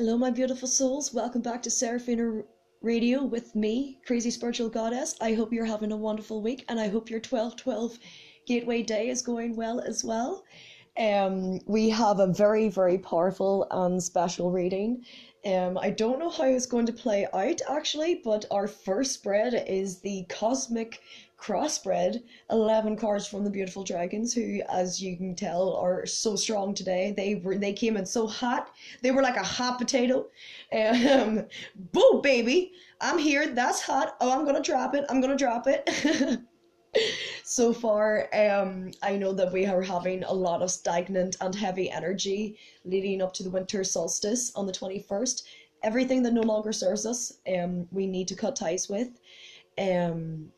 Hello, my beautiful souls. Welcome back to Seraphina Radio with me, Crazy Spiritual Goddess. I hope you're having a wonderful week and I hope your 12 12 Gateway Day is going well as well. Um, we have a very, very powerful and special reading. Um, I don't know how it's going to play out actually, but our first spread is the Cosmic cross spread. 11 cards from the beautiful dragons who as you can tell are so strong today. They were they came in so hot. They were like a hot potato. Um boo baby. I'm here. That's hot. Oh i'm gonna drop it. I'm gonna drop it. So far um i know that we are having a lot of stagnant and heavy energy leading up to the winter solstice on the 21st everything that no longer serves us um we need to cut ties with. Um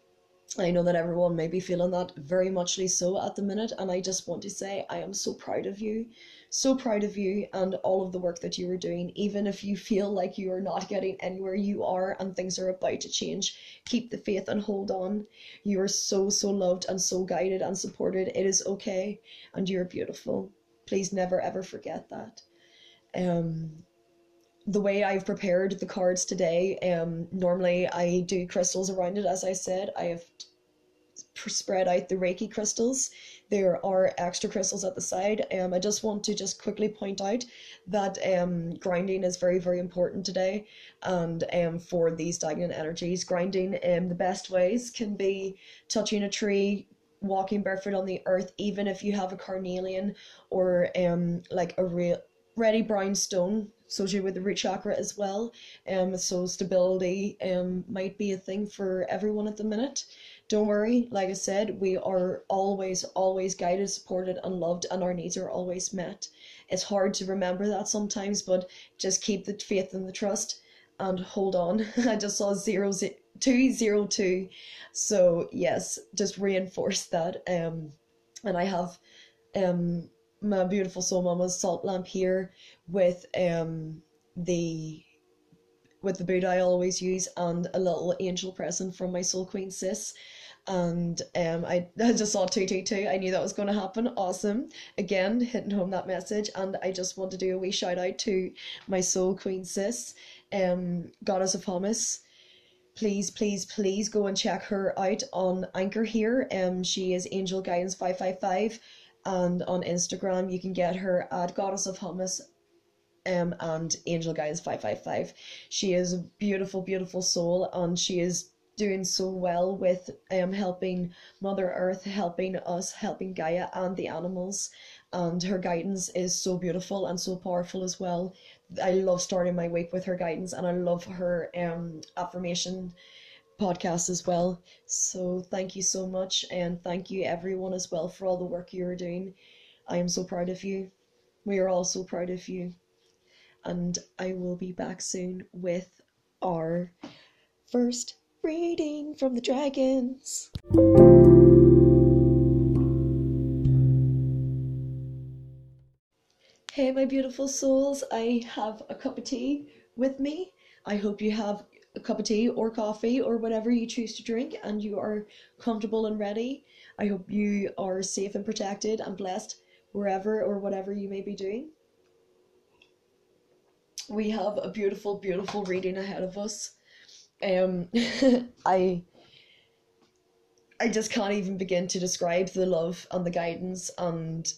I know that everyone may be feeling that very muchly so at the minute, and I just want to say I am so proud of you, so proud of you and all of the work that you are doing. Even if you feel like you are not getting anywhere, you are, and things are about to change. Keep the faith and hold on. You are so, so loved and so guided and supported. It is okay, and you're beautiful. Please never ever forget that. Um, the way I've prepared the cards today, um, normally I do crystals around it, as I said. I have spread out the Reiki crystals. There are extra crystals at the side. Um, I just want to just quickly point out that um, grounding is very, very important today. And um, for these stagnant energies, grounding um, the best ways can be touching a tree, walking barefoot on the earth, even if you have a carnelian or um like a real ready brown stone associated with the root chakra as well. Um, so stability um might be a thing for everyone at the minute. Don't worry, like I said, we are always, always guided, supported, and loved, and our needs are always met. It's hard to remember that sometimes, but just keep the faith and the trust and hold on. I just saw zero zero two, so yes, just reinforce that. Um, and I have um my beautiful soul mama's salt lamp here with um the with the Buddha I always use and a little angel present from my soul queen sis and um I, I just saw 222 I knew that was going to happen. Awesome. Again hitting home that message. And I just want to do a wee shout out to my soul queen sis um goddess of hummus. Please please please go and check her out on anchor here. Um she is angel guidance 555 and on Instagram you can get her at goddess of hummus um and angel guidance 555 she is a beautiful beautiful soul. And she is doing so well with um helping mother earth helping us helping gaia and the animals. And her guidance is so beautiful and so powerful as well. I love starting my week with her guidance and i love her um affirmation podcast as well. So thank you so much and thank you everyone as well for all the work you're doing. I am so proud of you. We are all so proud of you. And I will be back soon with our first reading from the dragons. Hey, my beautiful souls, I have a cup of tea with me. I hope you have a cup of tea or coffee or whatever you choose to drink and you are comfortable and ready. I hope you are safe and protected and blessed wherever or whatever you may be doing we have a beautiful, beautiful reading ahead of us. Um, I I just can't even begin to describe the love and the guidance and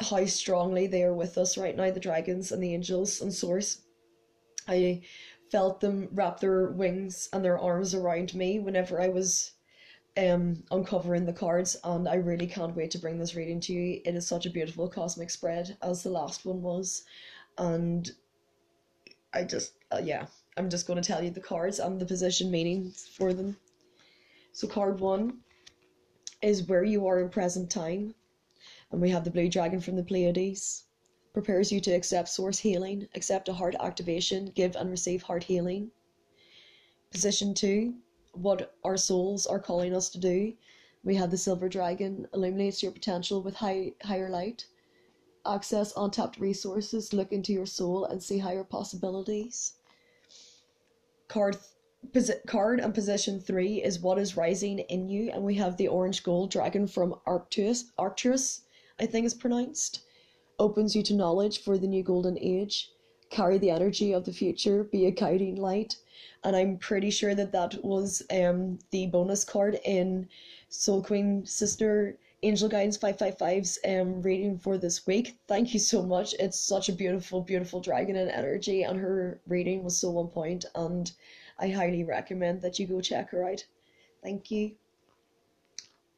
how strongly they are with us right now, the dragons and the angels and source. I felt them wrap their wings and their arms around me whenever I was um uncovering the cards and I really can't wait to bring this reading to you. It is such a beautiful cosmic spread as the last one was and I just uh, yeah I'm just going to tell you the cards and the position meanings for them. So card one is where you are in present time, and we have the blue dragon from the Pleiades. Prepares you to accept source healing, accept a heart activation, give and receive heart healing. Position two, what our souls are calling us to do. We have the silver dragon, illuminates your potential with high higher light access untapped resources, look into your soul and see higher possibilities. Card posi- card and position three is what is rising in you, and we have the orange gold dragon from Arcturus. Arcturus, I think is pronounced, opens you to knowledge for the new golden age. carry the energy of the future, be a guiding light. And I'm pretty sure that that was um, the bonus card in Soul Queen Sister Angel Guidance 555's um, reading for this week. Thank you so much. It's such a beautiful, beautiful dragon and energy, and her reading was so on point, and I highly recommend that you go check her out. Thank you.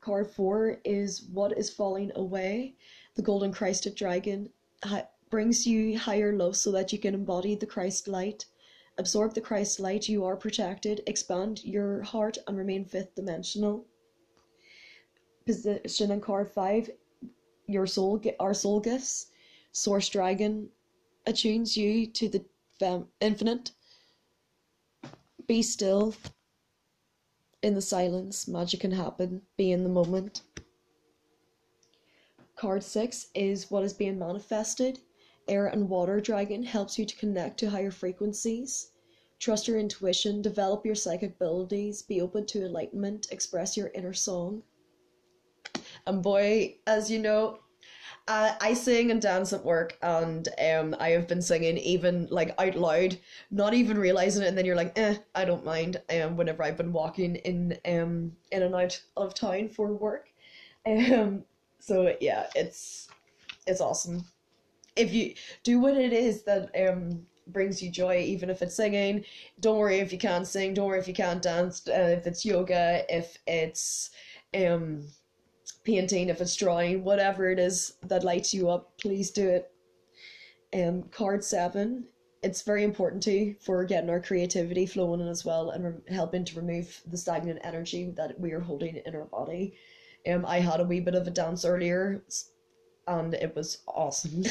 Card 4 is What is Falling Away? The Golden Christed Dragon brings you higher love so that you can embody the Christ light. Absorb the Christ light, you are protected. Expand your heart and remain fifth dimensional. Position in card 5 your soul our soul gifts. Source Dragon attunes you to the infinite. Be still. In the silence, magic can happen. Be in the moment. Card 6 is what is being manifested. Air and Water Dragon helps you to connect to higher frequencies. Trust your intuition, develop your psychic abilities, be open to enlightenment, express your inner song. And boy, as you know, uh, I sing and dance at work, and um, I have been singing even like out loud, not even realizing it. And then you're like, eh, I don't mind. Um, whenever I've been walking in um in and out of town for work, um, so yeah, it's it's awesome if you do what it is that um brings you joy, even if it's singing. Don't worry if you can't sing. Don't worry if you can't dance. Uh, if it's yoga, if it's um painting, if it's drawing, whatever it is that lights you up, please do it. Um, card seven. It's very important too for getting our creativity flowing as well and re- helping to remove the stagnant energy that we are holding in our body. Um, I had a wee bit of a dance earlier, and it was awesome.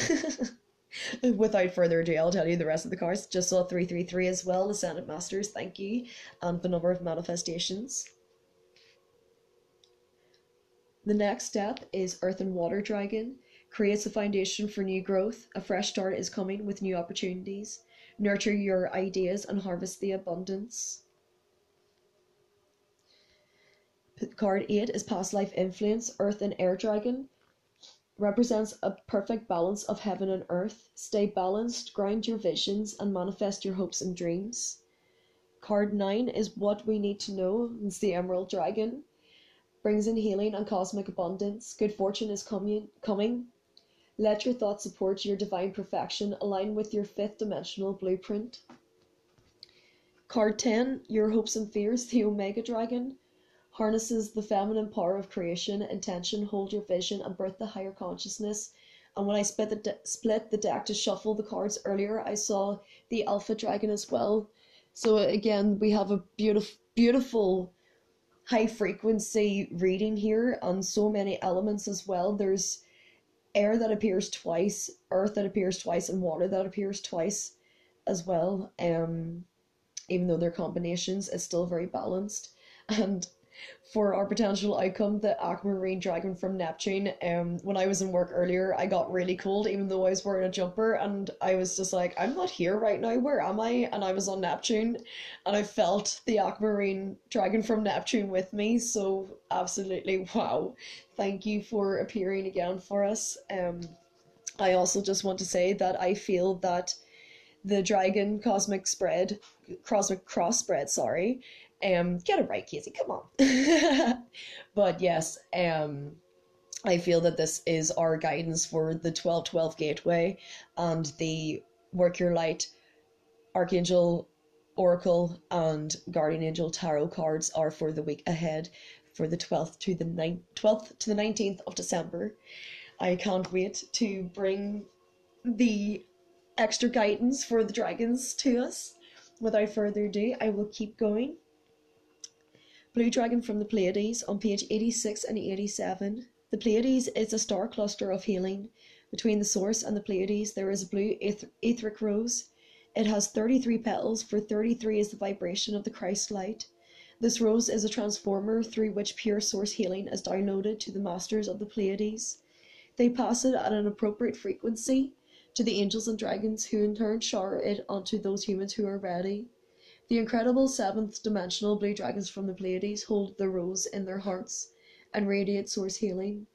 Without further ado, I'll tell you the rest of the cards. Just saw 333 as well, the Ascended Masters, thank you, and the number of manifestations. The next step is Earth and Water Dragon. Creates a foundation for new growth. A fresh start is coming with new opportunities. Nurture your ideas and harvest the abundance. Card 8 is Past Life Influence, Earth and Air Dragon represents a perfect balance of heaven and earth. Stay balanced, ground your visions, and manifest your hopes and dreams. Card 9 is What We Need to Know. It's the Emerald Dragon. Brings in healing and cosmic abundance. Good fortune is coming. coming. Let your thoughts support your divine perfection. Align with your fifth dimensional blueprint. Card 10 Your Hopes and Fears. The Omega Dragon harnesses the feminine power of creation, intention, hold your vision, and birth the higher consciousness. And when I split the de- split the deck to shuffle the cards earlier, I saw the Alpha Dragon as well. So again, we have a beautiful, beautiful high frequency reading here, on so many elements as well. There's air that appears twice, earth that appears twice, and water that appears twice as well. Um, even though they're combinations, it's still very balanced. And for our potential outcome, the aquamarine dragon from Neptune. Um, when I was in work earlier, I got really cold, even though I was wearing a jumper, and I was just like, I'm not here right now. Where am I? And I was on Neptune, and I felt the aquamarine dragon from Neptune with me. So absolutely, wow! Thank you for appearing again for us. Um, I also just want to say that I feel that the dragon cosmic spread, cosmic cross spread, sorry, um, get it right, Casey. Come on. but yes, um, I feel that this is our guidance for the twelve twelve gateway and the work your light archangel oracle and guardian angel tarot cards are for the week ahead for the 12th to the 9th 12th to the 19th of December. I can't wait to bring the extra guidance for the dragons to us. Without further ado, I will keep going. Blue Dragon from the Pleiades on page 86 and 87. The Pleiades is a star cluster of healing. Between the source and the Pleiades, there is a blue etheric rose. It has 33 petals, for 33 is the vibration of the Christ light. This rose is a transformer through which pure source healing is downloaded to the masters of the Pleiades. They pass it at an appropriate frequency to the angels and dragons, who in turn shower it onto those humans who are ready. The incredible seventh dimensional blue dragons from the Pleiades hold the rose in their hearts and radiate source healing.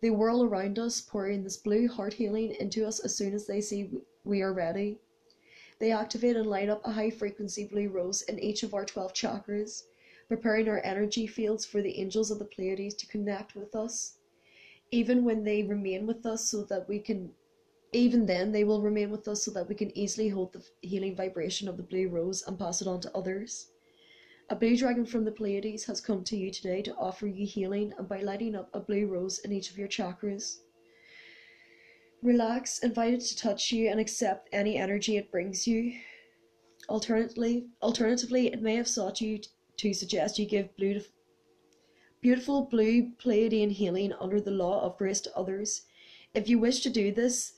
They whirl around us, pouring this blue heart healing into us as soon as they see we are ready. They activate and light up a high frequency blue rose in each of our 12 chakras, preparing our energy fields for the angels of the Pleiades to connect with us. Even when they remain with us, so that we can, even then, they will remain with us so that we can easily hold the healing vibration of the blue rose and pass it on to others. A blue dragon from the Pleiades has come to you today to offer you healing and by lighting up a blue rose in each of your chakras. Relax, invite it to touch you, and accept any energy it brings you. Alternatively, alternatively, it may have sought you to suggest you give beautiful, beautiful blue Pleiadian healing under the law of grace to others. If you wish to do this,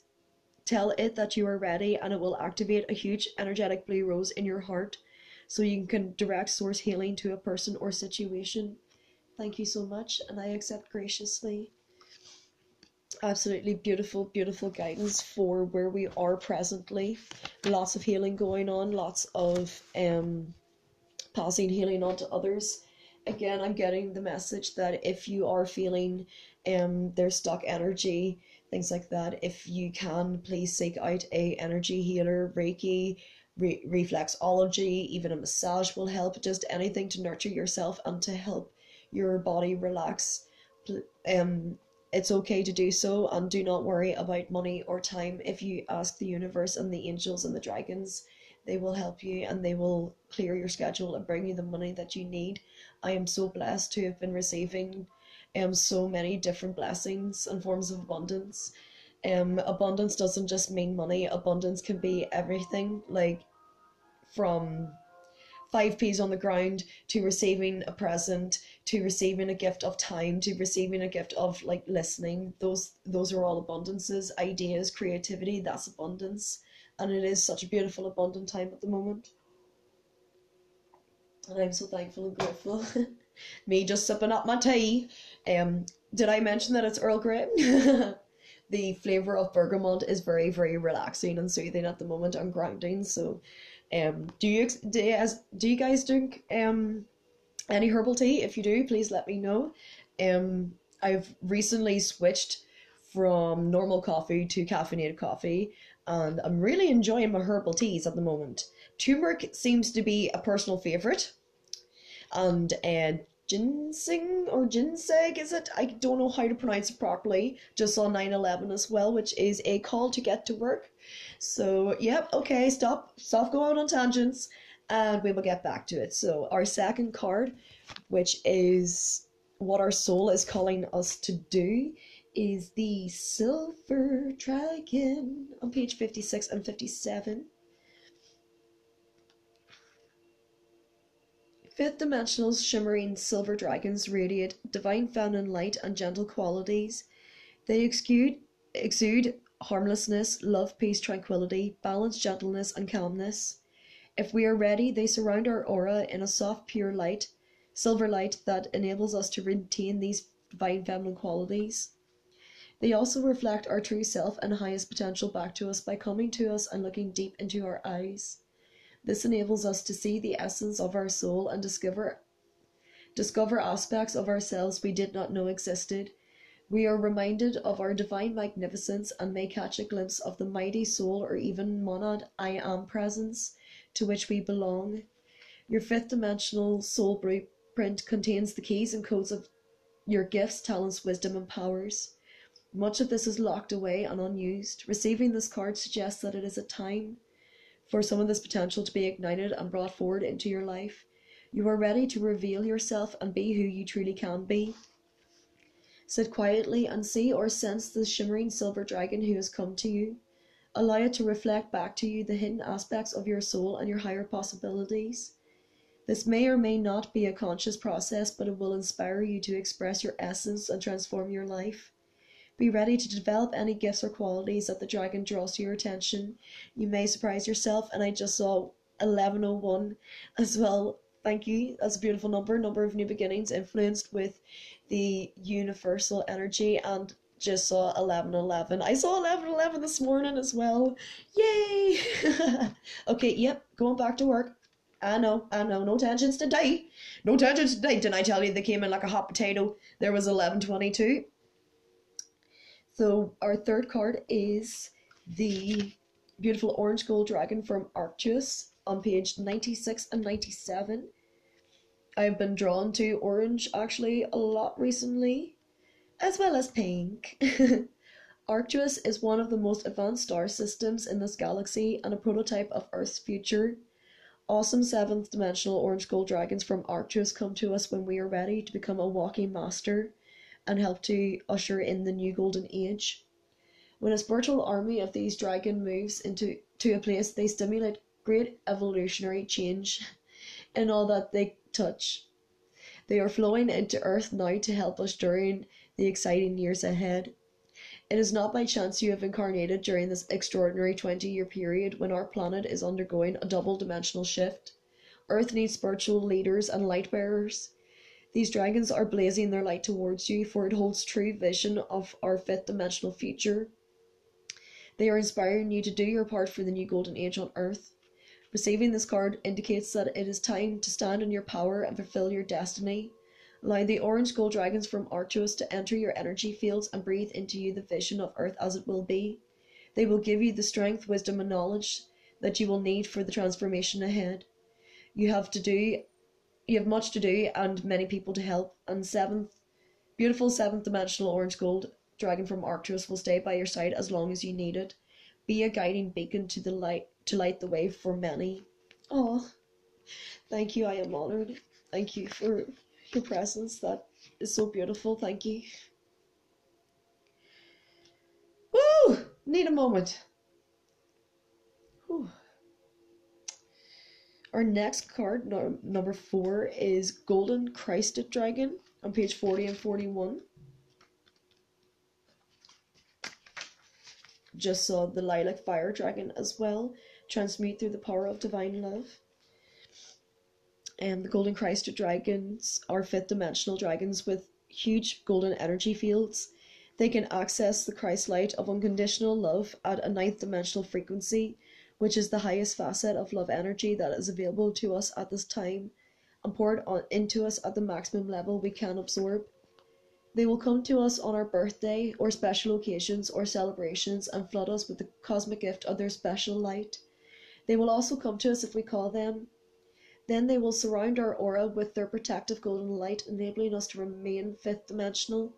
tell it that you are ready, and it will activate a huge energetic blue rose in your heart, so you can direct source healing to a person or situation. Thank you so much, and I accept graciously absolutely beautiful, beautiful guidance for where we are presently. Lots of healing going on, lots of um, passing healing on to others. Again, I'm getting the message that if you are feeling um there's stuck energy, things like that, if you can, please seek out a energy healer, Reiki, re- reflexology, even a massage will help. Just anything to nurture yourself and to help your body relax. Um, it's okay to do so and do not worry about money or time if you ask the universe and the angels and the dragons they will help you and they will clear your schedule and bring you the money that you need i am so blessed to have been receiving um so many different blessings and forms of abundance. Um abundance doesn't just mean money. Abundance can be everything like from five peas on the ground to receiving a present to receiving a gift of time to receiving a gift of like listening. Those those are all abundances. Ideas creativity that's abundance. And it is such a beautiful abundant time at the moment. And i'm so thankful and grateful. Me just sipping up my tea um did i mention that it's earl grey the flavor of bergamot is very very relaxing and soothing at the moment and grounding so um, do you do you, as do you guys drink um any herbal tea? If you do, please let me know. Um, I've recently switched from normal coffee to caffeinated coffee, and I'm really enjoying my herbal teas at the moment. Turmeric seems to be a personal favorite, and uh, ginseng or ginseng is it? I don't know how to pronounce it properly. Just saw 9/11 as well, which is a call to get to work. So, yep, okay, stop, stop going on tangents, and we will get back to it. So, our second card, which is what our soul is calling us to do, is the Silver Dragon on page 56 and 57. Fifth dimensional shimmering silver dragons radiate divine feminine light and gentle qualities. They exude, exude harmlessness, love, peace, tranquility, balance, gentleness, and calmness. If we are ready, they surround our aura in a soft, pure light, silver light that enables us to retain these divine feminine qualities. They also reflect our true self and highest potential back to us by coming to us and looking deep into our eyes. This enables us to see the essence of our soul and discover discover aspects of ourselves we did not know existed we are reminded of our divine magnificence and may catch a glimpse of the mighty soul or even monad I am presence to which we belong. Your fifth dimensional soul blueprint contains the keys and codes of your gifts, talents, wisdom, and powers. Much of this is locked away and unused. Receiving this card suggests that it is a time for some of this potential to be ignited and brought forward into your life. You are ready to reveal yourself and be who you truly can be. Sit quietly and see or sense the shimmering silver dragon who has come to you. Allow it to reflect back to you the hidden aspects of your soul and your higher possibilities. This may or may not be a conscious process, but it will inspire you to express your essence and transform your life. Be ready to develop any gifts or qualities that the dragon draws to your attention. You may surprise yourself, and I just saw 1101 as well. Thank you. That's a beautiful number. Number of new beginnings influenced with the universal energy and just saw 1111. I saw 1111 this morning as well. Yay! okay, yep, going back to work. I know, I know, no tangents today. No tangents today. Didn't I tell you they came in like a hot potato? There was 1122. So our third card is the beautiful orange gold dragon from Arcturus on page 96 and 97. I've been drawn to orange actually a lot recently, as well as pink. Arcturus is one of the most advanced star systems in this galaxy and a prototype of Earth's future. Awesome seventh dimensional orange gold dragons from Arcturus come to us when we are ready to become a walking master and help to usher in the new golden age. When a spiritual army of these dragon moves into to a place, they stimulate great evolutionary change in all that they touch. They are flowing into Earth now to help us during the exciting years ahead. It is not by chance you have incarnated during this extraordinary 20 year period when our planet is undergoing a double dimensional shift. Earth needs spiritual leaders and light bearers. These dragons are blazing their light towards you, for it holds true vision of our fifth dimensional future. They are inspiring you to do your part for the new golden age on Earth. Receiving this card indicates that it is time to stand in your power and fulfill your destiny. Allow the orange gold dragons from Arcturus to enter your energy fields and breathe into you the vision of Earth as it will be. They will give you the strength, wisdom, and knowledge that you will need for the transformation ahead. You have to do you have much to do and many people to help. And seventh beautiful seventh dimensional orange gold dragon from Arcturus will stay by your side as long as you need it. Be a guiding beacon to the light to light the way for many. Oh thank you, I am honored. Thank you for your presence. That is so beautiful. Thank you. Woo! Need a moment. Whew. Our next card, no, number four, is Golden Christed Dragon on page 40 and 41. Just saw the Lilac Fire Dragon as well, transmute through the power of divine love and the golden Christed dragons are fifth dimensional dragons with huge golden energy fields. They can access the Christ light of unconditional love at a ninth dimensional frequency, which is the highest facet of love energy that is available to us at this time and poured on into us at the maximum level we can absorb. They will come to us on our birthday or special occasions or celebrations and flood us with the cosmic gift of their special light. They will also come to us if we call them then they will surround our aura with their protective golden light, enabling us to remain fifth dimensional.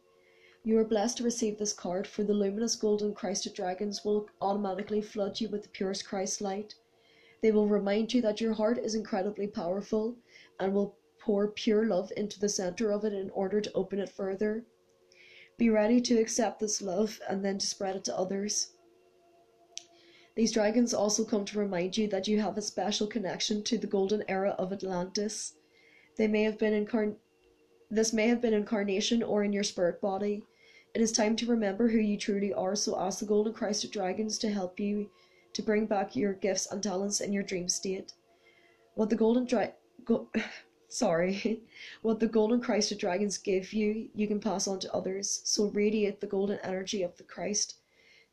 You are blessed to receive this card, for the luminous golden Christed dragons will automatically flood you with the purest Christ light. They will remind you that your heart is incredibly powerful and will pour pure love into the center of it in order to open it further. Be ready to accept this love and then to spread it to others. These dragons also come to remind you that you have a special connection to the golden era of Atlantis. They may have been incarn this may have been incarnation or in your spirit body. It is time to remember who you truly are, so ask the golden Christ of dragons to help you to bring back your gifts and talents in your dream state. What the golden dra- go- sorry, what the golden Christed dragons give you, you can pass on to others. So radiate the golden energy of the Christ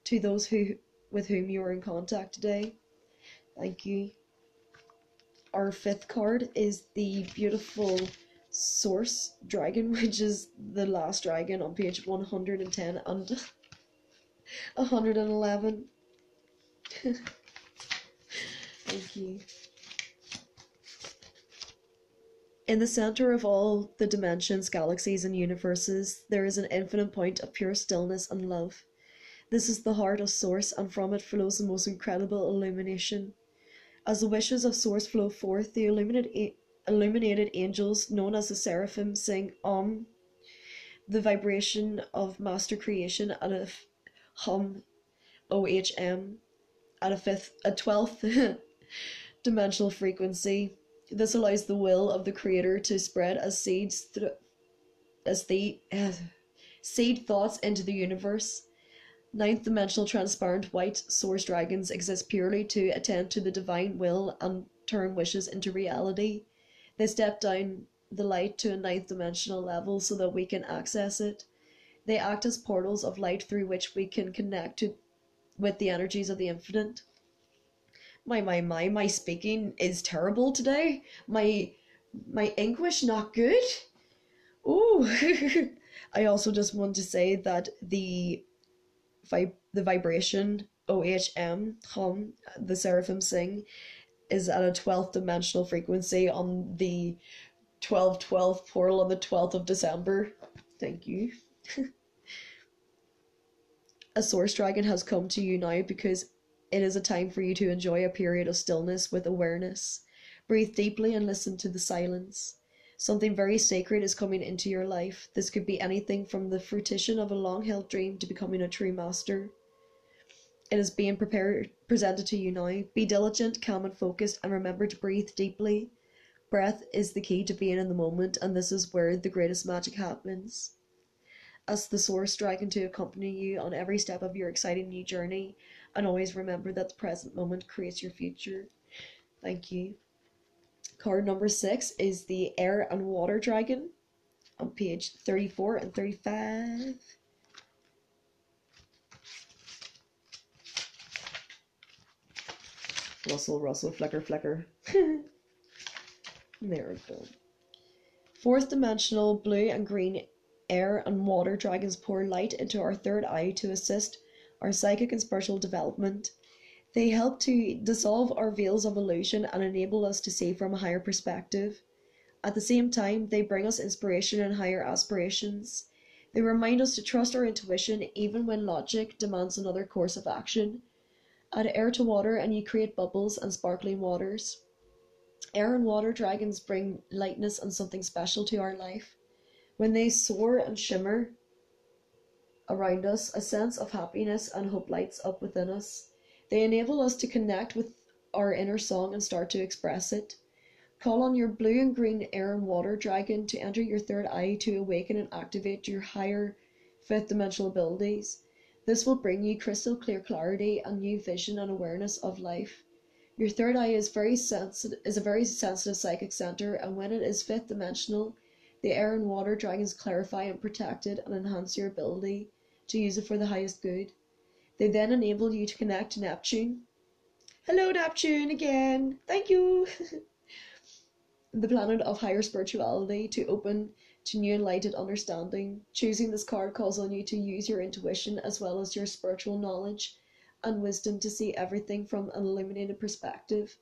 to those who with whom you are in contact today. Thank you. Our fifth card is the beautiful Source Dragon, which is the last dragon on page 110 and 111. Thank you. In the center of all the dimensions, galaxies, and universes, there is an infinite point of pure stillness and love. This is the heart of Source, and from it flows the most incredible illumination. As the wishes of Source flow forth, the illuminated, illuminated angels, known as the seraphim, sing Om, the vibration of master creation at a hum, OHM, at a fifth, a twelfth dimensional frequency. This allows the will of the Creator to spread as seeds, th- as the uh, seed thoughts into the universe. Ninth dimensional transparent white source dragons exist purely to attend to the divine will and turn wishes into reality. They step down the light to a ninth dimensional level so that we can access it. They act as portals of light through which we can connect to, with the energies of the infinite. My my my my speaking is terrible today. My my English not good. Ooh. I also just want to say that the vib- the vibration OHM, hum, the seraphim sing, is at a 12th dimensional frequency on the 1212 portal on the 12th of December. Thank you. a source dragon has come to you now because it is a time for you to enjoy a period of stillness with awareness. Breathe deeply and listen to the silence. Something very sacred is coming into your life. This could be anything from the fruition of a long held dream to becoming a true master. It is being prepared presented to you now. Be diligent, calm and focused and remember to breathe deeply. Breath is the key to being in the moment and this is where the greatest magic happens. As the source dragon to accompany you on every step of your exciting new journey and always remember that the present moment creates your future. Thank you. Card number six is the Air and Water Dragon on page 34 and 35. Rustle, rustle, flicker, flicker. there we go. Fourth dimensional blue and green air and water dragons pour light into our third eye to assist our psychic and spiritual development. They help to dissolve our veils of illusion and enable us to see from a higher perspective. At the same time, they bring us inspiration and higher aspirations. They remind us to trust our intuition even when logic demands another course of action. Add air to water and you create bubbles and sparkling waters. Air and water dragons bring lightness and something special to our life. When they soar and shimmer around us, a sense of happiness and hope lights up within us. They enable us to connect with our inner song and start to express it. Call on your blue and green air and water dragon to enter your third eye to awaken and activate your higher fifth dimensional abilities. This will bring you crystal clear clarity and new vision and awareness of life. Your third eye is very sensitive is a very sensitive psychic center and when it is fifth dimensional, the air and water dragons clarify and protect it and enhance your ability to use it for the highest good. They then enable you to connect to Neptune. Hello, Neptune, again. Thank you. the planet of higher spirituality to open to new enlightened understanding. Choosing this card calls on you to use your intuition as well as your spiritual knowledge and wisdom to see everything from an illuminated perspective.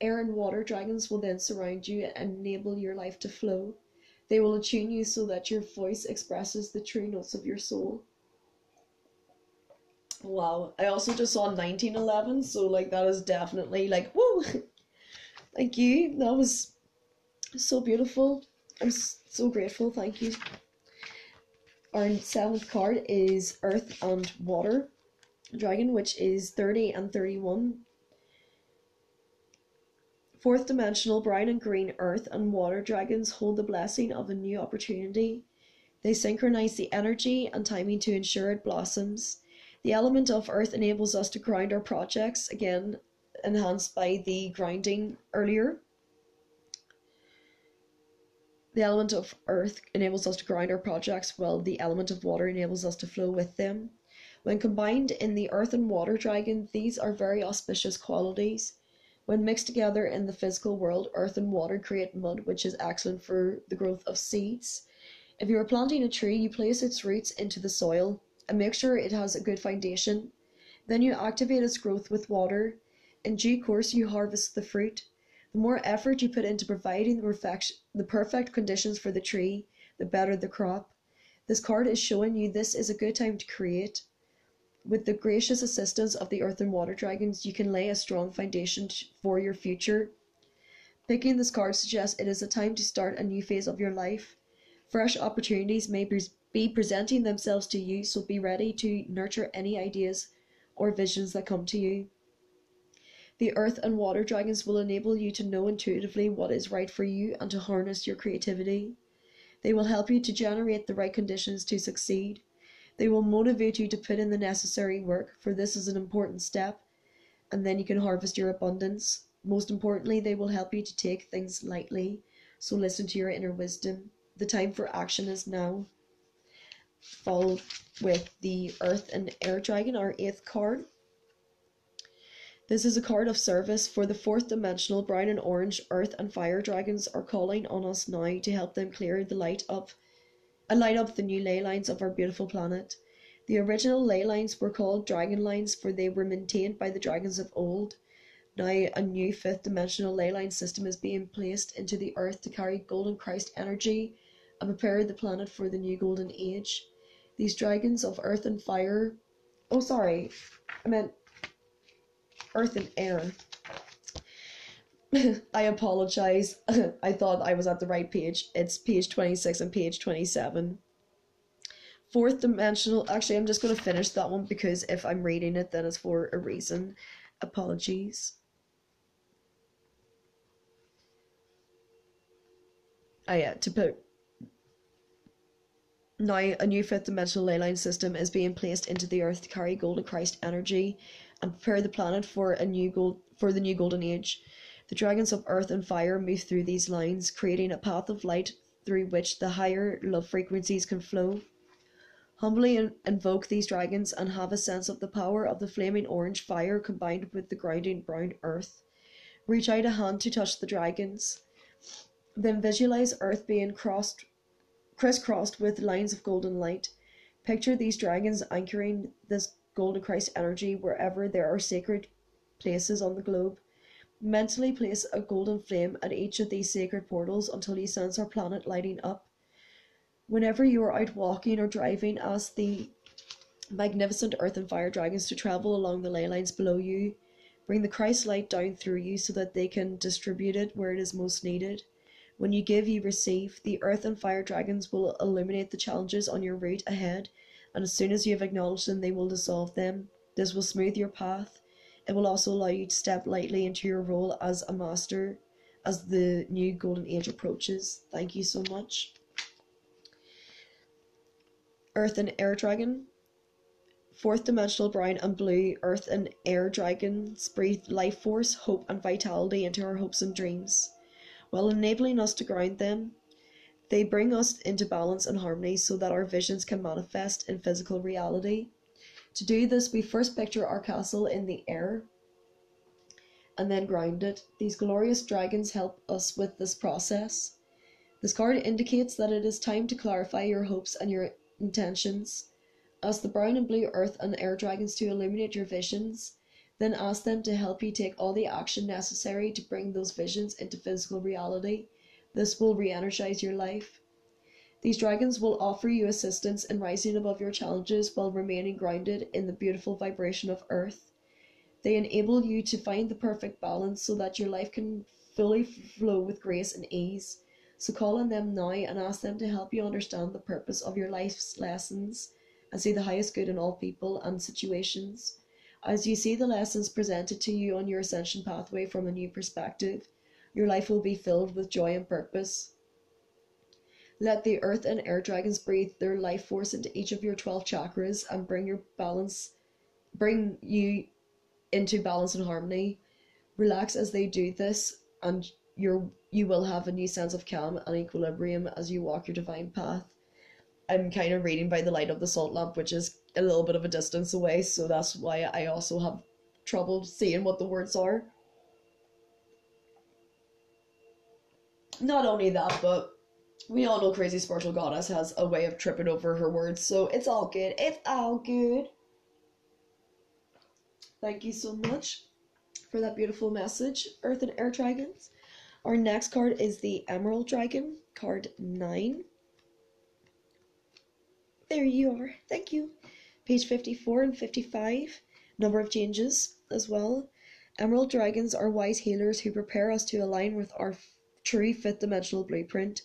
Air and water dragons will then surround you and enable your life to flow. They will attune you so that your voice expresses the true notes of your soul. Wow. I also just saw 1911, so like that is definitely like woo. Thank you. That was so beautiful. I'm so grateful. Thank you. Our seventh card is Earth and Water Dragon, which is 30 and 31. Fourth dimensional brown and green earth and water dragons hold the blessing of a new opportunity. They synchronize the energy and timing to ensure it blossoms. The element of earth enables us to grind our projects, again enhanced by the grinding earlier. The element of earth enables us to grind our projects, while the element of water enables us to flow with them. When combined in the earth and water dragon, these are very auspicious qualities. When mixed together in the physical world, earth and water create mud, which is excellent for the growth of seeds. If you are planting a tree, you place its roots into the soil and make sure it has a good foundation. Then you activate its growth with water. In due course, you harvest the fruit. The more effort you put into providing the, perfect, the perfect conditions for the tree, the better the crop. This card is showing you this is a good time to create. With the gracious assistance of the earth and water dragons, you can lay a strong foundation for your future. Picking this card suggests it is a time to start a new phase of your life. Fresh opportunities may be presenting themselves to you, so be ready to nurture any ideas or visions that come to you. The earth and water dragons will enable you to know intuitively what is right for you and to harness your creativity. They will help you to generate the right conditions to succeed. They will motivate you to put in the necessary work, for this is an important step, and then you can harvest your abundance. Most importantly, they will help you to take things lightly, so listen to your inner wisdom. The time for action is now followed with the Earth and Air Dragon, our eighth card. This is a card of service for the fourth dimensional brown and orange earth and fire dragons are calling on us now to help them clear the light up and light up the new ley lines of our beautiful planet. The original ley lines were called dragon lines for they were maintained by the dragons of old. Now a new fifth dimensional ley line system is being placed into the earth to carry golden Christ energy and prepare the planet for the new golden age. These dragons of earth and fire oh sorry, I meant earth and air. I apologize. I thought I was at the right page. It's page 26 and page 27. Fourth dimensional. Actually, I'm just going to finish that one because if I'm reading it, then it's for a reason. Apologies. Oh, yeah, to put. Now, a new fifth dimensional ley line system is being placed into the earth to carry golden Christ energy and prepare the planet for a new gold for the new golden age. The dragons of earth and fire move through these lines, creating a path of light through which the higher love frequencies can flow. Humbly invoke these dragons and have a sense of the power of the flaming orange fire combined with the grounding brown earth. Reach out a hand to touch the dragons. Then visualize earth being crossed, crisscrossed with lines of golden light. Picture these dragons anchoring this golden Christ energy wherever there are sacred places on the globe. Mentally place a golden flame at each of these sacred portals until you sense our planet lighting up. Whenever you are out walking or driving, ask the magnificent earth and fire dragons to travel along the ley lines below you. Bring the Christ light down through you so that they can distribute it where it is most needed. When you give, you receive. The earth and fire dragons will illuminate the challenges on your route ahead, and as soon as you have acknowledged them, they will dissolve them. This will smooth your path it will also allow you to step lightly into your role as a master as the new golden age approaches. Thank you so much. Earth and Air Dragon. Fourth dimensional brown and blue earth and air dragons breathe life force, hope, and vitality into our hopes and dreams, while enabling us to ground them. They bring us into balance and harmony so that our visions can manifest in physical reality. To do this, we first picture our castle in the air and then ground it. These glorious dragons help us with this process. This card indicates that it is time to clarify your hopes and your intentions. Ask the brown and blue earth and air dragons to illuminate your visions. Then ask them to help you take all the action necessary to bring those visions into physical reality. This will re energize your life. These dragons will offer you assistance in rising above your challenges while remaining grounded in the beautiful vibration of Earth. They enable you to find the perfect balance so that your life can fully flow with grace and ease. So call on them now and ask them to help you understand the purpose of your life's lessons and see the highest good in all people and situations. As you see the lessons presented to you on your ascension pathway from a new perspective, your life will be filled with joy and purpose. Let the earth and air dragons breathe their life force into each of your 12 chakras and bring your balance, bring you into balance and harmony. Relax as they do this, and you you will have a new sense of calm and equilibrium as you walk your divine path. I'm kind of reading by the light of the salt lamp, which is a little bit of a distance away, so that's why I also have trouble seeing what the words are. Not only that, but we all know Crazy Spiritual Goddess has a way of tripping over her words, so it's all good. It's all good. Thank you so much for that beautiful message, Earth and Air Dragons. Our next card is the Emerald Dragon, card 9. There you are. Thank you. Page 54 and 55. Number of changes as well. Emerald Dragons are wise healers who prepare us to align with our true fifth dimensional blueprint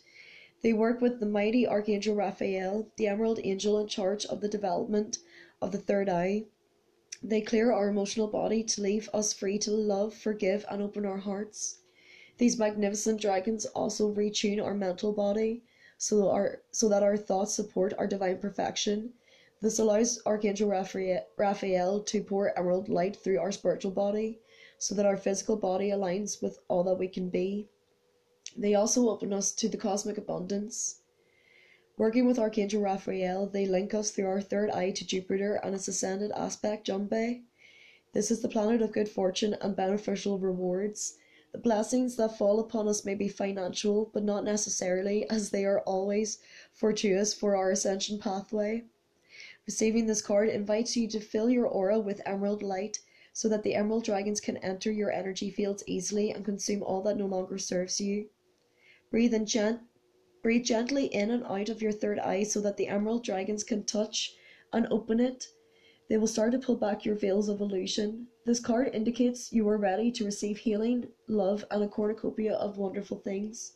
they work with the mighty Archangel Raphael, the Emerald Angel in charge of the development of the third eye. They clear our emotional body to leave us free to love, forgive, and open our hearts. These magnificent dragons also retune our mental body so, our, so that our thoughts support our divine perfection. This allows Archangel Raphael to pour emerald light through our spiritual body so that our physical body aligns with all that we can be. They also open us to the cosmic abundance. Working with Archangel Raphael, they link us through our third eye to Jupiter and its ascended aspect, Jumbe. This is the planet of good fortune and beneficial rewards. The blessings that fall upon us may be financial, but not necessarily, as they are always fortuitous for our ascension pathway. Receiving this card invites you to fill your aura with emerald light so that the emerald dragons can enter your energy fields easily and consume all that no longer serves you. Breathe in gent breathe gently in and out of your third eye so that the emerald dragons can touch and open it. They will start to pull back your veils of illusion. This card indicates you are ready to receive healing, love, and a cornucopia of wonderful things.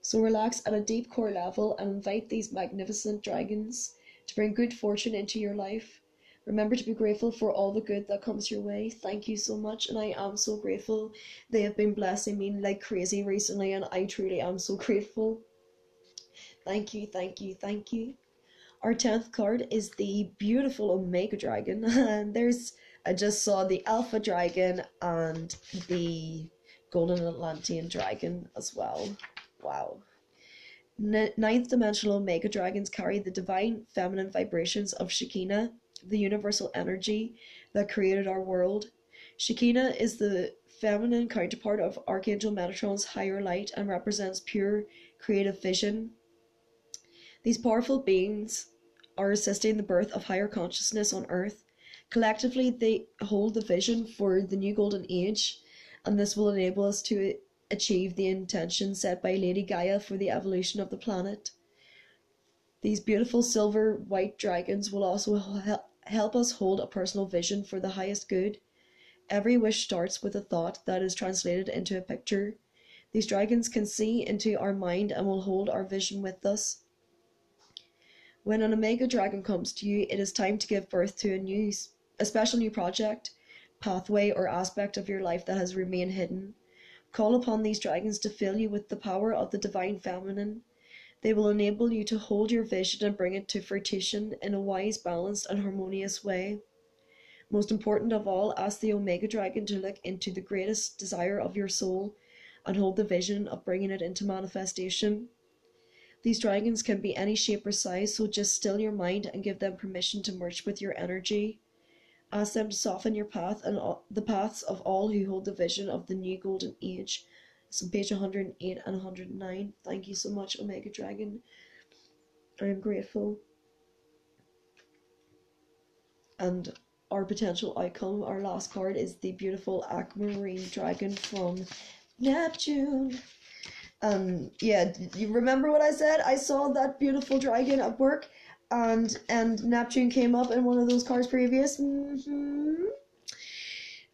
So relax at a deep core level and invite these magnificent dragons to bring good fortune into your life. Remember to be grateful for all the good that comes your way. Thank you so much, and I am so grateful. They have been blessing me like crazy recently, and I truly am so grateful. Thank you, thank you, thank you. Our 10th card is the beautiful Omega Dragon, and there's I just saw the Alpha Dragon and the Golden Atlantean Dragon as well. Wow. Ninth dimensional Omega Dragons carry the divine feminine vibrations of Shekinah, the universal energy that created our world. Shekinah is the feminine counterpart of Archangel Metatron's higher light and represents pure creative vision. These powerful beings are assisting the birth of higher consciousness on earth. Collectively, they hold the vision for the new golden age, and this will enable us to achieve the intention set by Lady Gaia for the evolution of the planet. These beautiful silver white dragons will also help us hold a personal vision for the highest good. Every wish starts with a thought that is translated into a picture. These dragons can see into our mind and will hold our vision with us. When an Omega dragon comes to you, it is time to give birth to a new, a special new project, pathway, or aspect of your life that has remained hidden. Call upon these dragons to fill you with the power of the divine feminine. They will enable you to hold your vision and bring it to fruition in a wise, balanced, and harmonious way. Most important of all, ask the Omega Dragon to look into the greatest desire of your soul and hold the vision of bringing it into manifestation. These dragons can be any shape or size, so just still your mind and give them permission to merge with your energy. Ask them to soften your path and the paths of all who hold the vision of the new golden age. On page 108 and 109. Thank you so much, Omega Dragon. I am grateful. And our potential outcome, our last card, is the beautiful aquamarine dragon from Neptune. Um, yeah, you remember what I said? I saw that beautiful dragon at work and and Neptune came up in one of those cards previous. Mm-hmm.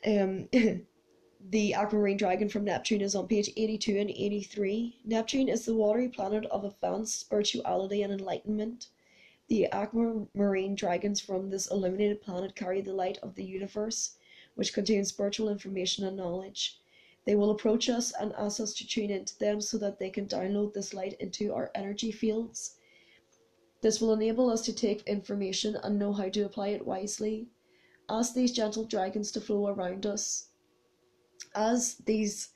Um, the aquamarine dragon from Neptune is on page 82 and 83. Neptune is the watery planet of advanced spirituality and enlightenment. The aquamarine dragons from this illuminated planet carry the light of the universe, which contains spiritual information and knowledge. They will approach us and ask us to tune into them so that they can download this light into our energy fields. This will enable us to take information and know how to apply it wisely. Ask these gentle dragons to flow around us. As these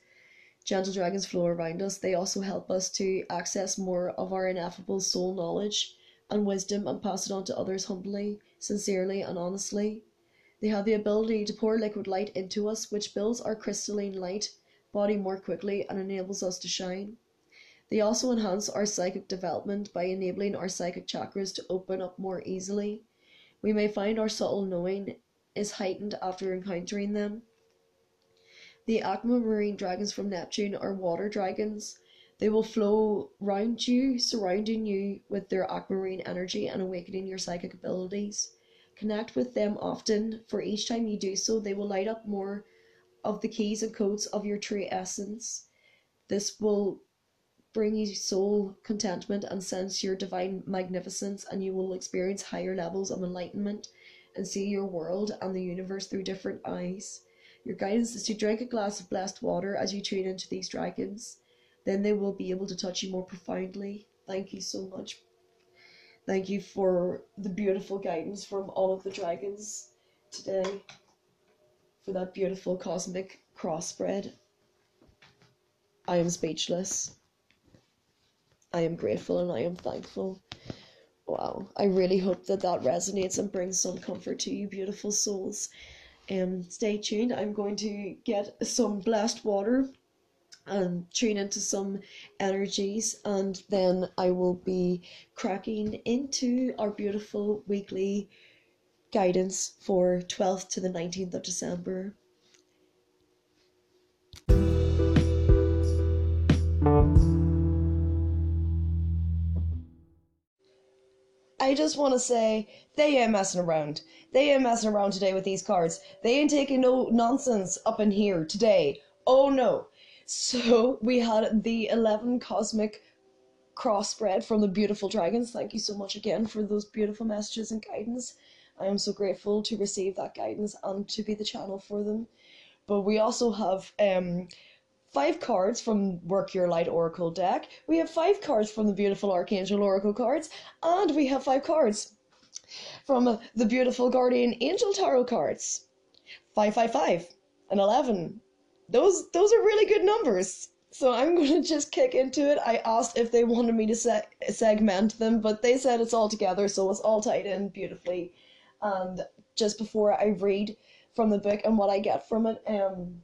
gentle dragons flow around us, they also help us to access more of our ineffable soul knowledge and wisdom and pass it on to others humbly, sincerely, and honestly. They have the ability to pour liquid light into us, which builds our crystalline light body more quickly and enables us to shine. They also enhance our psychic development by enabling our psychic chakras to open up more easily. We may find our subtle knowing is heightened after encountering them. The aquamarine dragons from Neptune are water dragons. They will flow round you, surrounding you with their aquamarine energy and awakening your psychic abilities. Connect with them often, for each time you do so, they will light up more of the keys and codes of your true essence. This will bring you soul contentment and sense your divine magnificence, and you will experience higher levels of enlightenment and see your world and the universe through different eyes. Your guidance is to drink a glass of blessed water as you tune into these dragons. Then they will be able to touch you more profoundly. Thank you so much. Thank you for the beautiful guidance from all of the dragons today, for that beautiful cosmic cross spread. I am speechless. I am grateful and I am thankful. Wow, I really hope that that resonates and brings some comfort to you, beautiful souls. Um, stay tuned. I'm going to get some blessed water and tune into some energies, and then I will be cracking into our beautiful weekly guidance for 12th to the 19th of December. I just want to say they ain't messing around. They ain't messing around today with these cards. They ain't taking no nonsense up in here today. Oh no. So we had the 11 cosmic cross spread from the beautiful dragons. Thank you so much again for those beautiful messages and guidance. I am so grateful to receive that guidance and to be the channel for them. But we also have um five cards from Work Your Light Oracle deck. We have five cards from the beautiful Archangel Oracle cards, and we have five cards from the beautiful Guardian Angel Tarot cards. Five, five, five, and eleven. Those those are really good numbers. So I'm going to just kick into it. I asked if they wanted me to se- segment them, but they said it's all together, so it's all tied in beautifully. And just before I read from the book and what I get from it, um,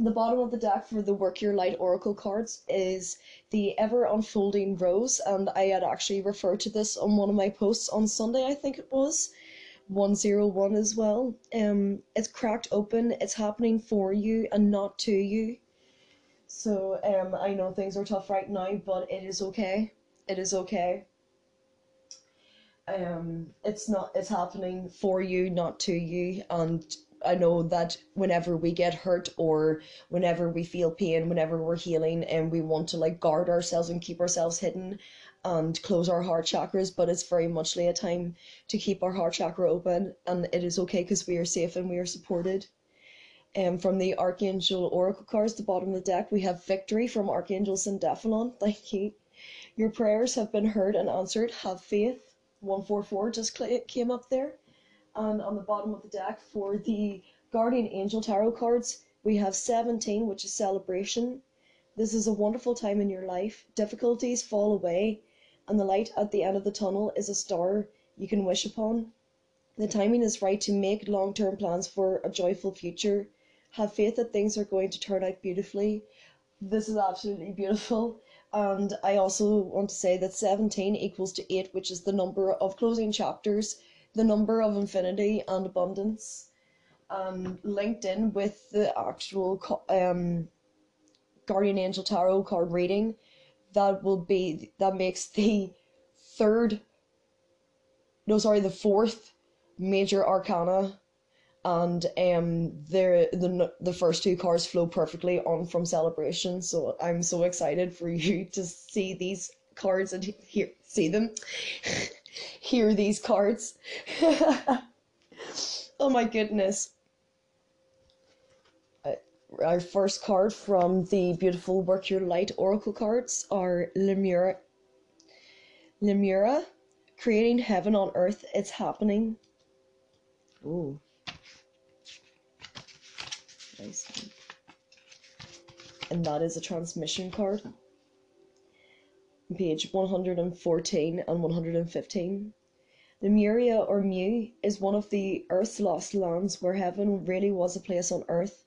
the bottom of the deck for the Work Your Light Oracle cards is the ever unfolding rose, and I had actually referred to this on one of my posts on Sunday, I think it was. 101 as well. Um, it's cracked open, it's happening for you and not to you. So um, I know things are tough right now, but it is okay. It is okay. Um, it's not. It's happening for you, not to you, and I know that whenever we get hurt or whenever we feel pain, whenever we're healing and we want to like guard ourselves and keep ourselves hidden and close our heart chakras, but it's very muchly a time to keep our heart chakra open and it is okay because we are safe and we are supported. And um, from the Archangel Oracle cards, the bottom of the deck, we have victory from Archangel Sandalphon. Thank you. Your prayers have been heard and answered. Have faith. 144 just came up there. And on the bottom of the deck for the Guardian Angel Tarot cards, we have 17, which is celebration. This is a wonderful time in your life. Difficulties fall away, and the light at the end of the tunnel is a star you can wish upon. The timing is right to make long term plans for a joyful future. Have faith that things are going to turn out beautifully. This is absolutely beautiful. And I also want to say that 17 equals to 8, which is the number of closing chapters the number of infinity and abundance um, linked in with the actual um, guardian angel tarot card reading that will be that makes the third no sorry the fourth major arcana and um there the the first two cards flow perfectly on from celebration. So i'm so excited for you to see these cards and hear see them hear these cards. oh my goodness. Uh, our first card from the beautiful Work Your Light Oracle cards are Lemuria. Lemuria, creating heaven on earth, it's happening. Ooh. Nice. And that is a transmission card page 114 and 115. Lemuria or Mu is one of the Earth's lost lands where heaven really was a place on earth,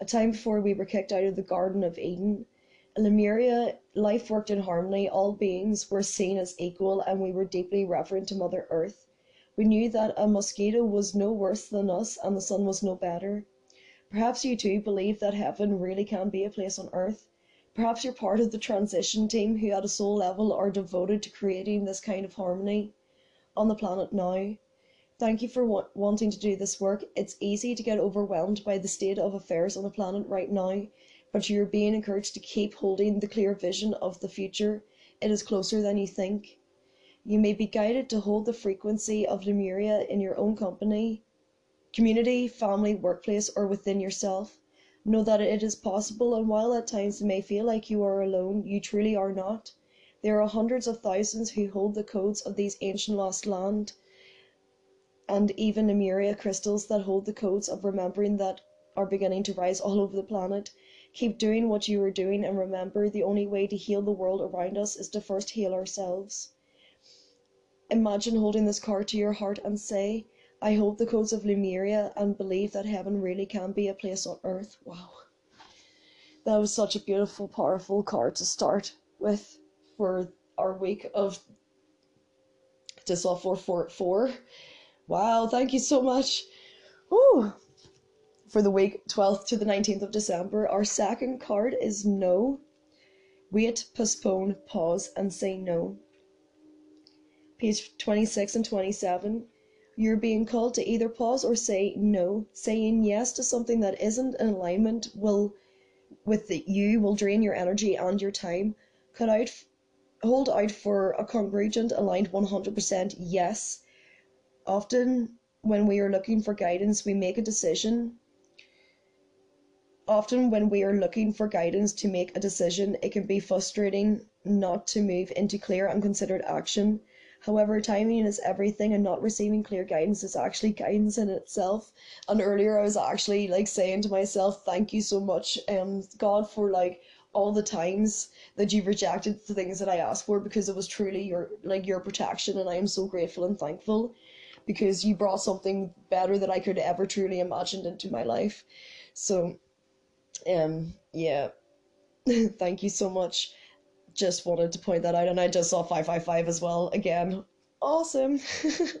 a time before we were kicked out of the Garden of Eden. In Lemuria, life worked in harmony, all beings were seen as equal, and we were deeply reverent to Mother Earth. We knew that a mosquito was no worse than us and the sun was no better. Perhaps you too believe that heaven really can be a place on earth. Perhaps you're part of the transition team who at a soul level are devoted to creating this kind of harmony on the planet now. Thank you for wa- wanting to do this work. It's easy to get overwhelmed by the state of affairs on the planet right now, but you're being encouraged to keep holding the clear vision of the future. It is closer than you think. You may be guided to hold the frequency of Lemuria in your own company, community, family, workplace, or within yourself. Know that it is possible, and while at times it may feel like you are alone, you truly are not. There are hundreds of thousands who hold the codes of these ancient lost land, and even Lemuria crystals that hold the codes of remembering that are beginning to rise all over the planet. Keep doing what you are doing, and remember the only way to heal the world around us is to first heal ourselves. Imagine holding this card to your heart and say, I hold the codes of Lemuria and believe that heaven really can be a place on earth. Wow. That was such a beautiful, powerful card to start with for our week of Dissolve 444. Wow, thank you so much. Ooh. For the week 12th to the 19th of December, our second card is no. Wait, postpone, pause, and say no. Page 26 and 27. You're being called to either pause or say no. Saying yes to something that isn't in alignment will with the, you will drain your energy and your time. Cut out hold out for a congruent aligned 100% yes. Often when we are looking for guidance, we make a decision often when we are looking for guidance to make a decision, it can be frustrating not to move into clear and considered action. However, timing is everything, and not receiving clear guidance is actually guidance in itself. And earlier, I was actually like saying to myself, "Thank you so much, um, God, for like all the times that you've rejected the things that I asked for, because it was truly your like your protection, and I am so grateful and thankful, because you brought something better that I could ever truly imagined into my life. So um, yeah, thank you so much. Just wanted to point that out, and I just saw 555 as well. Again, awesome.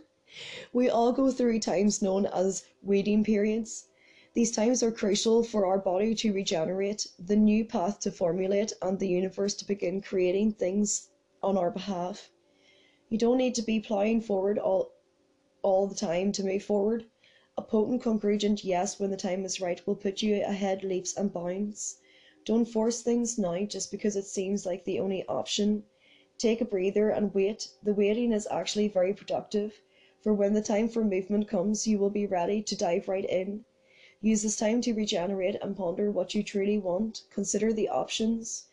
we all go through times known as waiting periods. These times are crucial for our body to regenerate, the new path to formulate, and the universe to begin creating things on our behalf. You don't need to be plowing forward all, all the time to move forward. A potent congruent yes when the time is right will put you ahead leaps and bounds. Don't force things now just because it seems like the only option. Take a breather and wait. The waiting is actually very productive, for when the time for movement comes, you will be ready to dive right in. Use this time to regenerate and ponder what you truly want. Consider the options.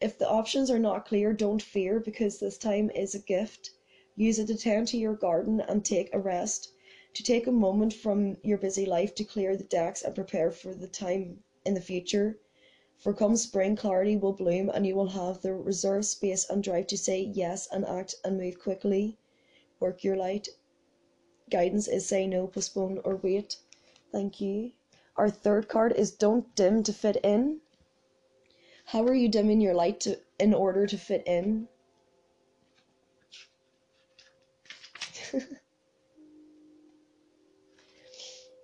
If the options are not clear, don't fear because this time is a gift. Use it to tend to your garden and take a rest to take a moment from your busy life to clear the decks and prepare for the time in the future. For come spring, clarity will bloom and you will have the reserve space and drive to say yes and act and move quickly. Work your light. Guidance is say no, postpone, or wait. Thank you. Our third card is don't dim to fit in. How are you dimming your light to, in order to fit in?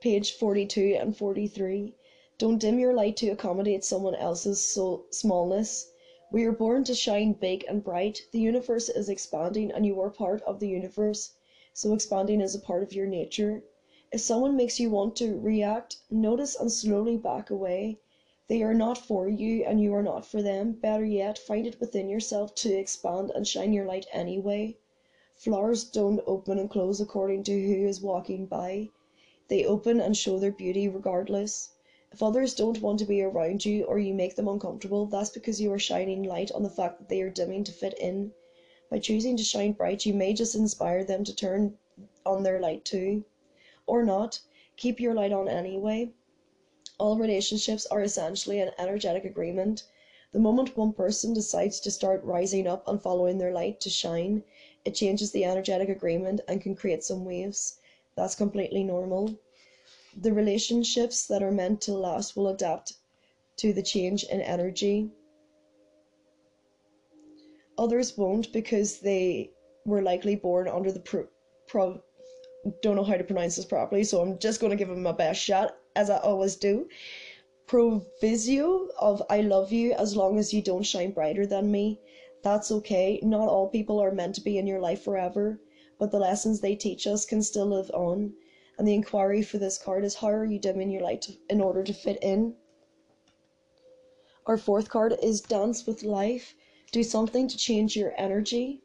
page 42 and 43. Don't dim your light to accommodate someone else's smallness. We are born to shine big and bright. The universe is expanding and you are part of the universe, so expanding is a part of your nature. If someone makes you want to react, notice and slowly back away. They are not for you and you are not for them. Better yet, find it within yourself to expand and shine your light anyway. Flowers don't open and close according to who is walking by. They open and show their beauty regardless. If others don't want to be around you or you make them uncomfortable, that's because you are shining light on the fact that they are dimming to fit in. By choosing to shine bright, you may just inspire them to turn on their light too. Or not. Keep your light on anyway. All relationships are essentially an energetic agreement. The moment one person decides to start rising up and following their light to shine, it changes the energetic agreement and can create some waves. That's completely normal. The relationships that are meant to last will adapt to the change in energy. Others won't because they were likely born under the pro, pro don't know how to pronounce this properly, so I'm just going to give them my best shot, as I always do. Provisio of I love you as long as you don't shine brighter than me. That's okay. Not all people are meant to be in your life forever but the lessons they teach us can still live on. And the inquiry for this card is how are you dimming your light in order to fit in? Our fourth card is Dance with Life. Do something to change your energy.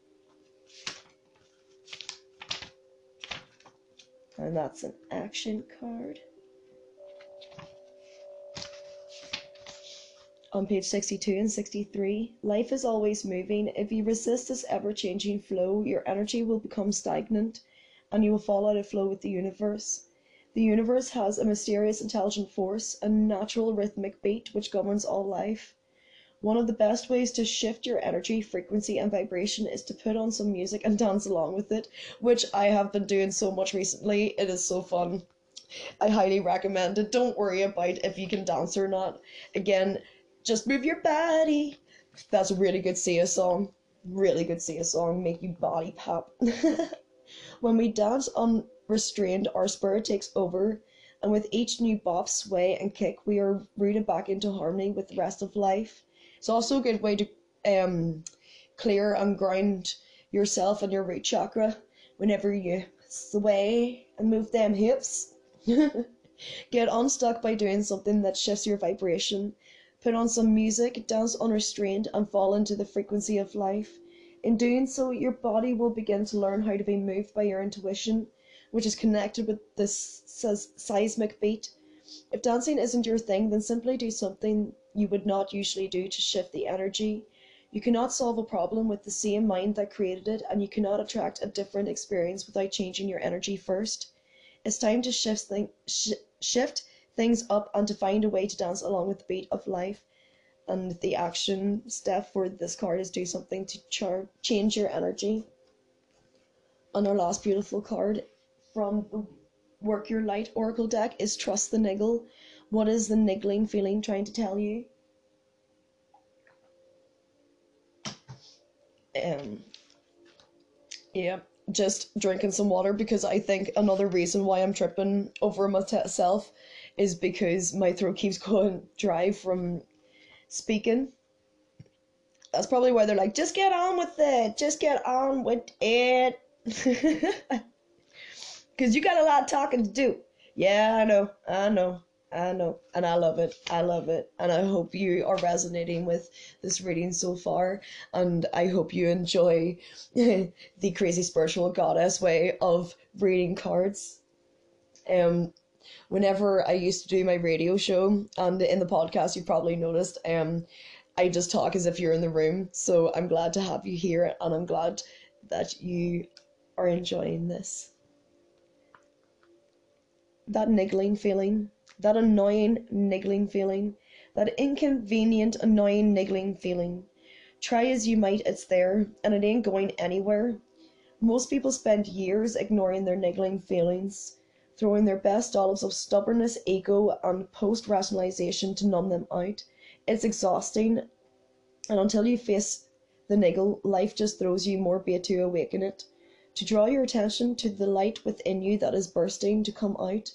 And that's an action card. on page 62 and 63. Life is always moving. If you resist this ever changing flow, your energy will become stagnant and you will fall out of flow with the universe. The universe has a mysterious intelligent force, a natural rhythmic beat which governs all life. One of the best ways to shift your energy, frequency, and vibration is to put on some music and dance along with it, which I have been doing so much recently. It is so fun. I highly recommend it. Don't worry about if you can dance or not. Again, just move your body. That's a really good Sia song. Really good Sia song. Make you body pop. when we dance unrestrained our spirit takes over, and with each new bop, sway, and kick, we are rooted back into harmony with the rest of life. It's also a good way to um, clear and ground yourself and your root chakra whenever you sway and move them hips. Get unstuck by doing something that shifts your vibration. Put on some music, dance unrestrained, and fall into the frequency of life. In doing so, your body will begin to learn how to be moved by your intuition, which is connected with this seismic beat. If dancing isn't your thing, then simply do something you would not usually do to shift the energy. You cannot solve a problem with the same mind that created it, and you cannot attract a different experience without changing your energy first. It's time to shift, sh- shift things up and to find a way to dance along with the beat of life and the action step for this card is do something to char- change your energy. And our last beautiful card from the Work Your Light Oracle deck is Trust the Niggle. What is the niggling feeling trying to tell you? Um, yeah, just drinking some water because I think another reason why I'm tripping over myself is because my throat keeps going dry from speaking. That's probably why they're like, just get on with it, just get on with it. Because you got a lot of talking to do. Yeah, I know, I know, I know. And I love it, I love it. And I hope you are resonating with this reading so far. And I hope you enjoy the crazy spiritual goddess way of reading cards. Um, whenever I used to do my radio show and in the podcast, you probably noticed, um, I just talk as if you're in the room. So I'm glad to have you here and I'm glad that you are enjoying this. That niggling feeling, that annoying niggling feeling, that inconvenient, annoying niggling feeling. Try as you might, it's there and it ain't going anywhere. Most people spend years ignoring their niggling feelings throwing their best olives of stubbornness, ego, and post rationalization to numb them out. It's exhausting, and until you face the niggle, life just throws you more bait to awaken it, to draw your attention to the light within you that is bursting to come out.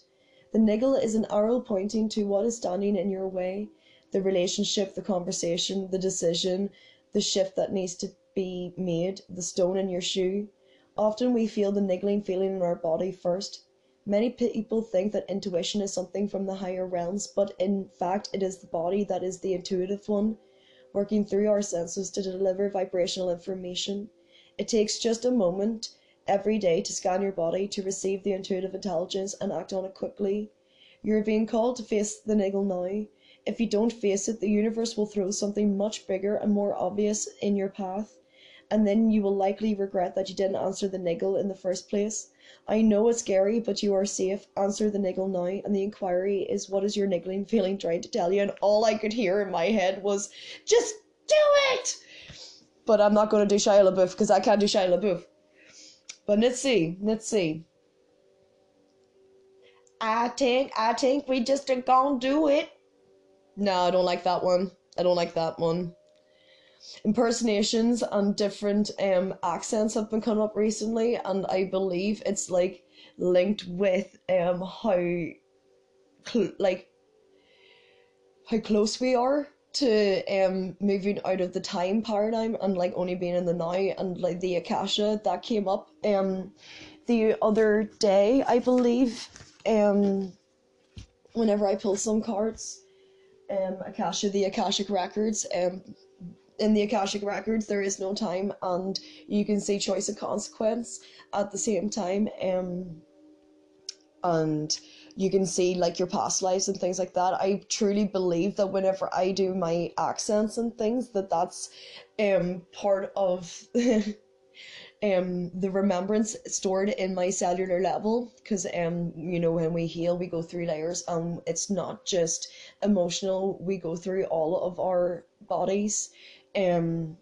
The niggle is an arrow pointing to what is standing in your way the relationship, the conversation, the decision, the shift that needs to be made, the stone in your shoe. Often we feel the niggling feeling in our body first. Many people think that intuition is something from the higher realms, but in fact it is the body that is the intuitive one, working through our senses to deliver vibrational information. It takes just a moment every day to scan your body to receive the intuitive intelligence and act on it quickly. You're being called to face the niggle now. If you don't face it, the universe will throw something much bigger and more obvious in your path, and then you will likely regret that you didn't answer the niggle in the first place. I know it's scary, but you are safe. Answer the niggle now. And the inquiry is what is your niggling feeling trying to tell you? And all I could hear in my head was, just do it! But I'm not going to do Shia LaBeouf because I can't do Shia LaBeouf. But let's see, let's see. I think, I think we just are gonna do it. No, I don't like that one. I don't like that one impersonations and different um accents have been coming up recently and I believe it's like linked with um how cl- like how close we are to um moving out of the time paradigm and like only being in the now and like the akasha that came up um the other day I believe um whenever I pull some cards um akasha the akashic records um in the Akashic Records, there is no time, and you can see choice and consequence at the same time. Um, and you can see like your past lives and things like that. I truly believe that whenever I do my accents and things, that that's um part of um the remembrance stored in my cellular level because um you know when we heal we go through layers and it's not just emotional we go through all of our bodies um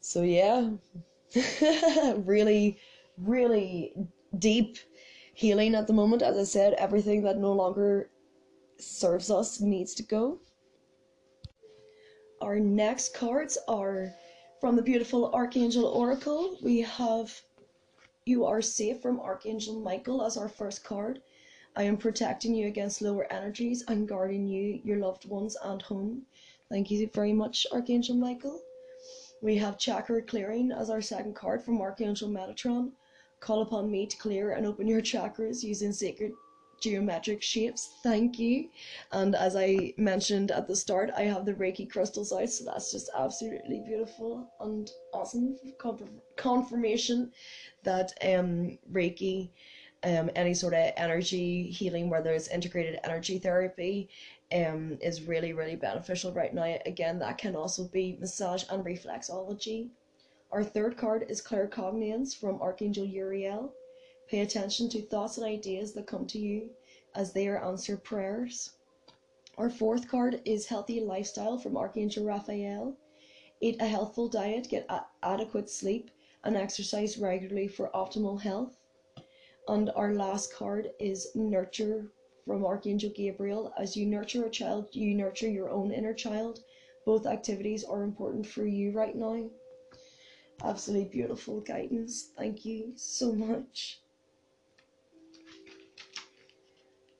so yeah really really deep healing at the moment as i said everything that no longer serves us needs to go our next cards are from the beautiful archangel oracle we have You are safe from Archangel Michael as our first card. I am protecting you against lower energies and guarding you, your loved ones, and home. Thank you very much, Archangel Michael. We have chakra clearing as our second card from Archangel Metatron. Call upon me to clear and open your chakras using sacred geometric shapes. Thank you. And as I mentioned at the start, I have the Reiki crystals out, so that's just absolutely beautiful and awesome confirmation that um, Reiki, um, any sort of energy healing, whether it's integrated energy therapy, um, is really, really beneficial right now. Again, that can also be massage and reflexology. Our third card is claircognizance from Archangel Uriel. Pay attention to thoughts and ideas that come to you as they are answered prayers. Our fourth card is Healthy Lifestyle from Archangel Raphael. Eat a healthful diet, get a- adequate sleep, and exercise regularly for optimal health. And our last card is Nurture from Archangel Gabriel. As you nurture a child, you nurture your own inner child. Both activities are important for you right now. Absolutely beautiful guidance. Thank you so much.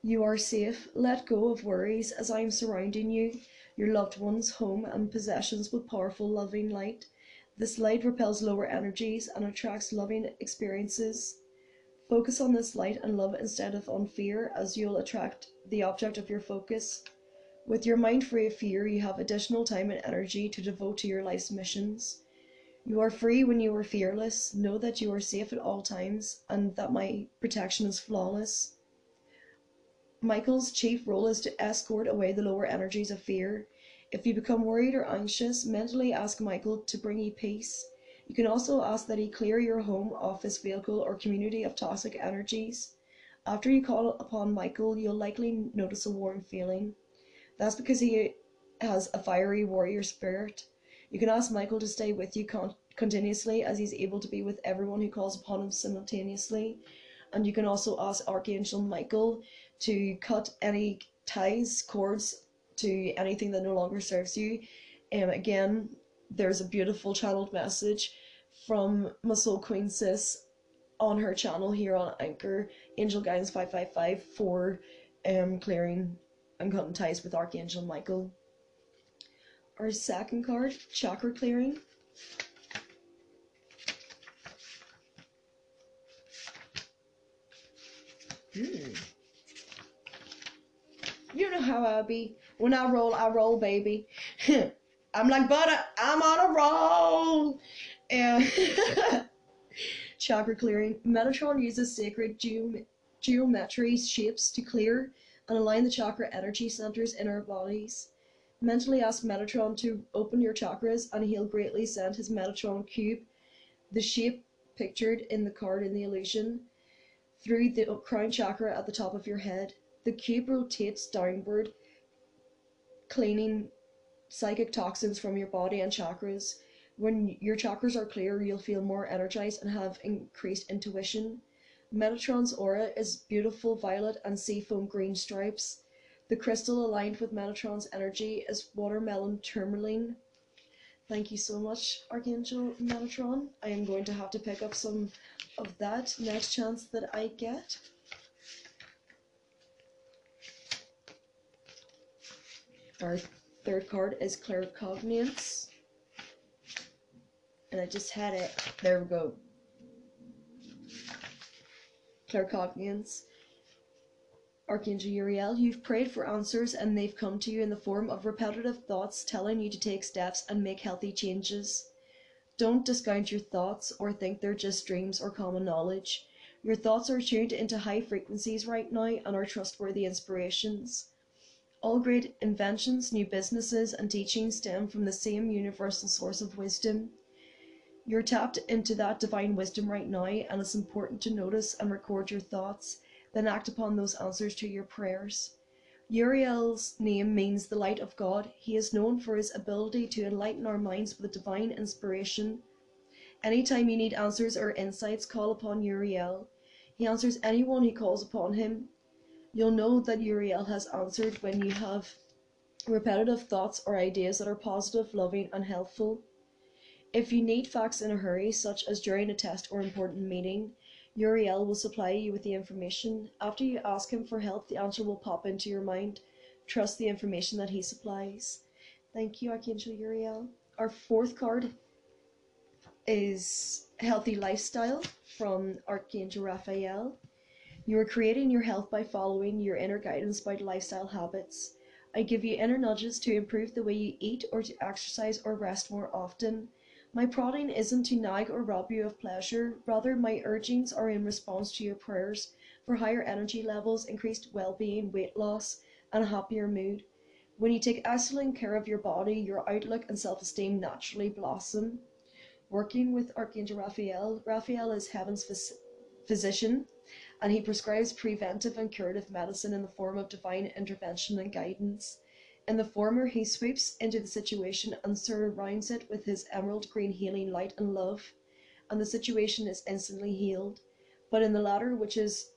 You are safe. Let go of worries as I am surrounding you, your loved ones, home, and possessions with powerful, loving light. This light repels lower energies and attracts loving experiences. Focus on this light and love instead of on fear, as you'll attract the object of your focus. With your mind free of fear, you have additional time and energy to devote to your life's missions. You are free when you are fearless. Know that you are safe at all times and that my protection is flawless. Michael's chief role is to escort away the lower energies of fear. If you become worried or anxious, mentally ask Michael to bring you peace. You can also ask that he clear your home, office, vehicle, or community of toxic energies. After you call upon Michael, you'll likely notice a warm feeling. That's because he has a fiery warrior spirit. You can ask Michael to stay with you con- continuously as he's able to be with everyone who calls upon him simultaneously. And you can also ask Archangel Michael to cut any ties, cords to anything that no longer serves you. And um, again, there's a beautiful channeled message from Muscle queen sis on her channel here on Anchor, Angel Guidance 555 for um clearing and ties with Archangel Michael. Our second card, chakra clearing. Hmm. You know how I be. When I roll, I roll, baby. I'm like butter. I'm on a roll. And chakra clearing. Metatron uses sacred geom- geometry shapes to clear and align the chakra energy centers in our bodies. Mentally ask Metatron to open your chakras, and he'll greatly send his Metatron cube, the shape pictured in the card in the illusion, through the crown chakra at the top of your head. The cube rotates downward, cleaning psychic toxins from your body and chakras. When your chakras are clear, you'll feel more energized and have increased intuition. Metatron's aura is beautiful violet and seafoam green stripes. The crystal aligned with Metatron's energy is watermelon tourmaline. Thank you so much, Archangel Metatron. I am going to have to pick up some of that next chance that I get. Our third card is Claircognizance. And I just had it. There we go. Claircognizance. Archangel Uriel, you've prayed for answers and they've come to you in the form of repetitive thoughts telling you to take steps and make healthy changes. Don't discount your thoughts or think they're just dreams or common knowledge. Your thoughts are tuned into high frequencies right now and are trustworthy inspirations. All great inventions, new businesses, and teachings stem from the same universal source of wisdom. You're tapped into that divine wisdom right now, and it's important to notice and record your thoughts, then act upon those answers to your prayers. Uriel's name means the light of God. He is known for his ability to enlighten our minds with divine inspiration. Anytime you need answers or insights, call upon Uriel. He answers anyone who calls upon him. You'll know that Uriel has answered when you have repetitive thoughts or ideas that are positive, loving, and helpful. If you need facts in a hurry, such as during a test or important meeting, Uriel will supply you with the information. After you ask him for help, the answer will pop into your mind. Trust the information that he supplies. Thank you, Archangel Uriel. Our fourth card is Healthy Lifestyle from Archangel Raphael. You are creating your health by following your inner guidance by lifestyle habits. I give you inner nudges to improve the way you eat or to exercise or rest more often. My prodding isn't to nag or rob you of pleasure, rather, my urgings are in response to your prayers for higher energy levels, increased well being, weight loss, and a happier mood. When you take excellent care of your body, your outlook and self esteem naturally blossom. Working with Archangel Raphael, Raphael is heaven's phys- physician and he prescribes preventive and curative medicine in the form of divine intervention and guidance. In the former, he sweeps into the situation and surrounds it with his emerald green healing light and love, and the situation is instantly healed. But in the latter, which is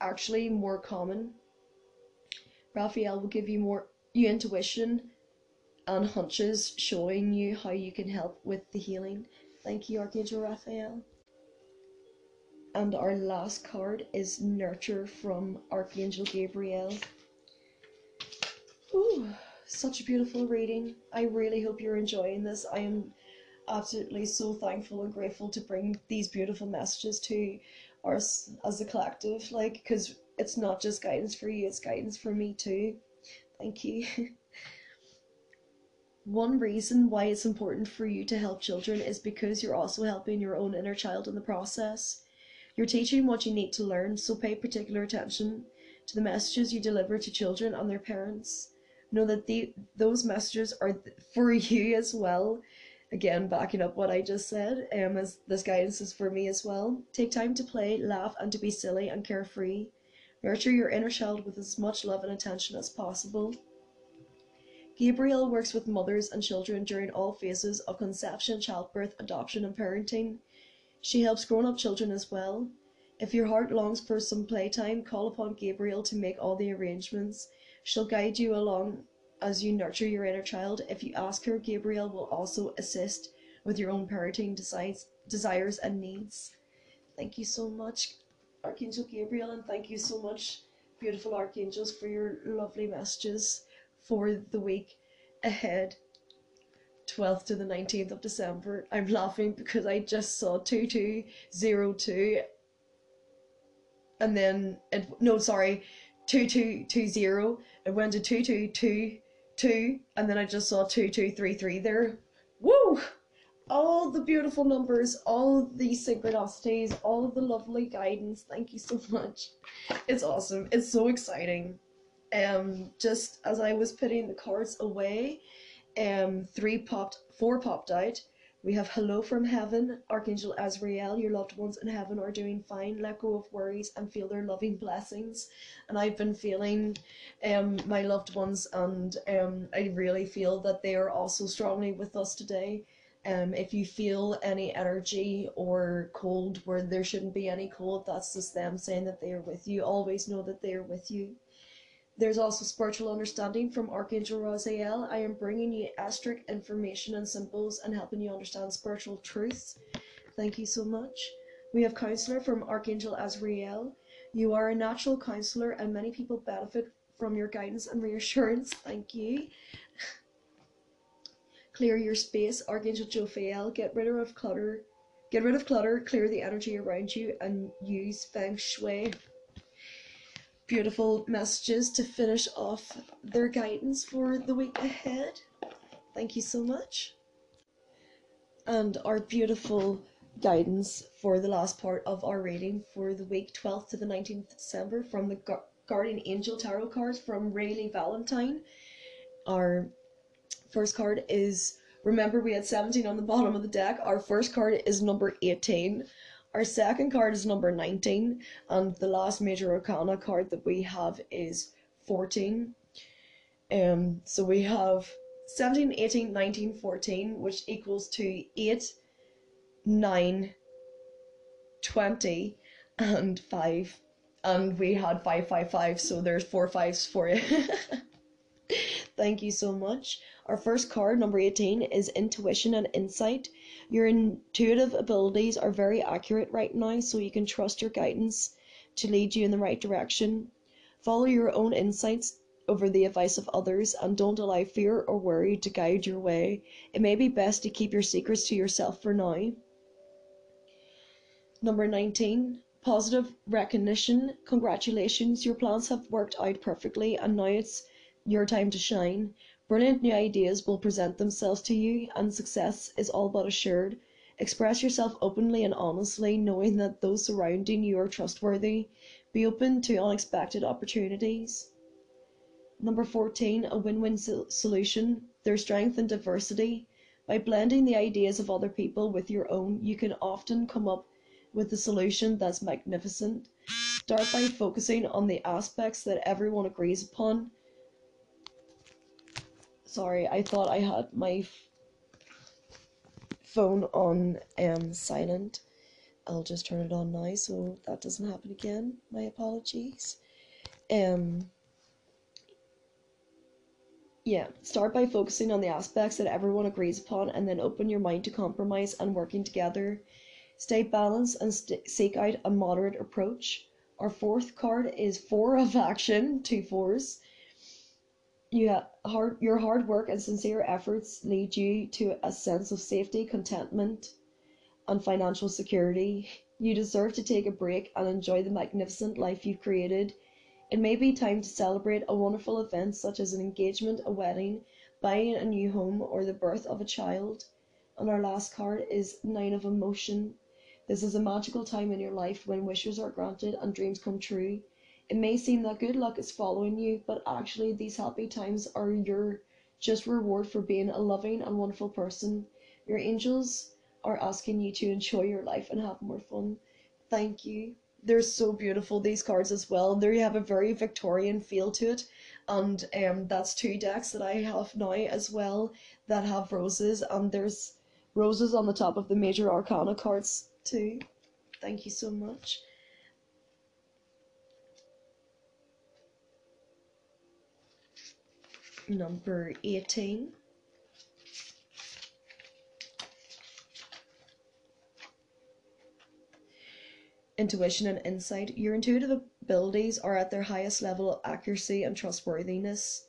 actually more common, Raphael will give you more you intuition and hunches showing you how you can help with the healing. Thank you, Archangel Raphael. And our last card is Nurture from Archangel Gabriel. Ooh, such a beautiful reading. I really hope you're enjoying this. I am absolutely so thankful and grateful to bring these beautiful messages to us as a collective, like, because it's not just guidance for you, it's guidance for me too. Thank you. One reason why it's important for you to help children is because you're also helping your own inner child in the process. You're teaching what you need to learn, so pay particular attention to the messages you deliver to children and their parents. Know that the, those messages are for you as well. Again, backing up what I just said, um, as this guidance is for me as well. Take time to play, laugh, and to be silly and carefree. Nurture your inner child with as much love and attention as possible. Gabriel works with mothers and children during all phases of conception, childbirth, adoption, and parenting. She helps grown up children as well. If your heart longs for some playtime, call upon Gabriel to make all the arrangements. She'll guide you along as you nurture your inner child. If you ask her, Gabriel will also assist with your own parenting desires and needs. Thank you so much, Archangel Gabriel, and thank you so much, beautiful archangels, for your lovely messages for the week ahead. 12th to the 19th of December. I'm laughing because I just saw 2202 and then it no sorry 2220 it went to 2222 and then I just saw 2233 there. Woo! All the beautiful numbers, all the synchronicities, all the lovely guidance. Thank you so much. It's awesome. It's so exciting. Um just as I was putting the cards away, um, three popped, four popped out. We have Hello from Heaven, Archangel Azrael, your loved ones in heaven are doing fine. Let go of worries and feel their loving blessings. And I've been feeling um, my loved ones, and um, I really feel that they are also strongly with us today. Um, if you feel any energy or cold where there shouldn't be any cold, that's just them saying that they are with you. Always know that they are with you. There's also spiritual understanding from Archangel Raziel. I am bringing you astric information and symbols and helping you understand spiritual truths. Thank you so much. We have counselor from Archangel Azrael. You are a natural counselor and many people benefit from your guidance and reassurance. Thank you. Clear your space, Archangel Jophiel. Get rid of clutter. Get rid of clutter, clear the energy around you, and use feng shui beautiful messages to finish off their guidance for the week ahead. Thank you so much. And our beautiful guidance for the last part of our reading for the week 12th to the 19th of December from the Gu- Guardian Angel Tarot cards from Radleigh Valentine. Our first card is remember we had 17 on the bottom of the deck. Our first card is number 18. Our second card is number 19, and the last major arcana card that we have is 14. Um, so we have 17, 18, 19, 14, which equals to 8, 9, 20, and 5. And we had 555, so there's four fives for you. Thank you so much. Our first card, number 18, is Intuition and Insight. Your intuitive abilities are very accurate right now, so you can trust your guidance to lead you in the right direction. Follow your own insights over the advice of others and don't allow fear or worry to guide your way. It may be best to keep your secrets to yourself for now. Number 19, positive recognition. Congratulations, your plans have worked out perfectly and now it's your time to shine. Brilliant new ideas will present themselves to you and success is all but assured. Express yourself openly and honestly, knowing that those surrounding you are trustworthy. Be open to unexpected opportunities. Number 14, a win win solution. Their strength and diversity. By blending the ideas of other people with your own, you can often come up with a solution that's magnificent. Start by focusing on the aspects that everyone agrees upon. Sorry, I thought I had my phone on um, silent. I'll just turn it on now so that doesn't happen again. My apologies. Um, yeah, start by focusing on the aspects that everyone agrees upon and then open your mind to compromise and working together. Stay balanced and st- seek out a moderate approach. Our fourth card is four of action, two fours. You have hard, your hard work and sincere efforts lead you to a sense of safety, contentment, and financial security. You deserve to take a break and enjoy the magnificent life you've created it may be time to celebrate a wonderful event such as an engagement, a wedding, buying a new home, or the birth of a child. And our last card is Nine of Emotion. This is a magical time in your life when wishes are granted and dreams come true. It may seem that good luck is following you, but actually these happy times are your just reward for being a loving and wonderful person. Your angels are asking you to enjoy your life and have more fun. Thank you. They're so beautiful these cards as well. There you have a very victorian feel to it. And um that's two decks that i have now as well that have roses. And there's roses on the top of the major arcana cards too. Thank you so much number 18 intuition and insight, your intuitive abilities are at their highest level of accuracy and trustworthiness.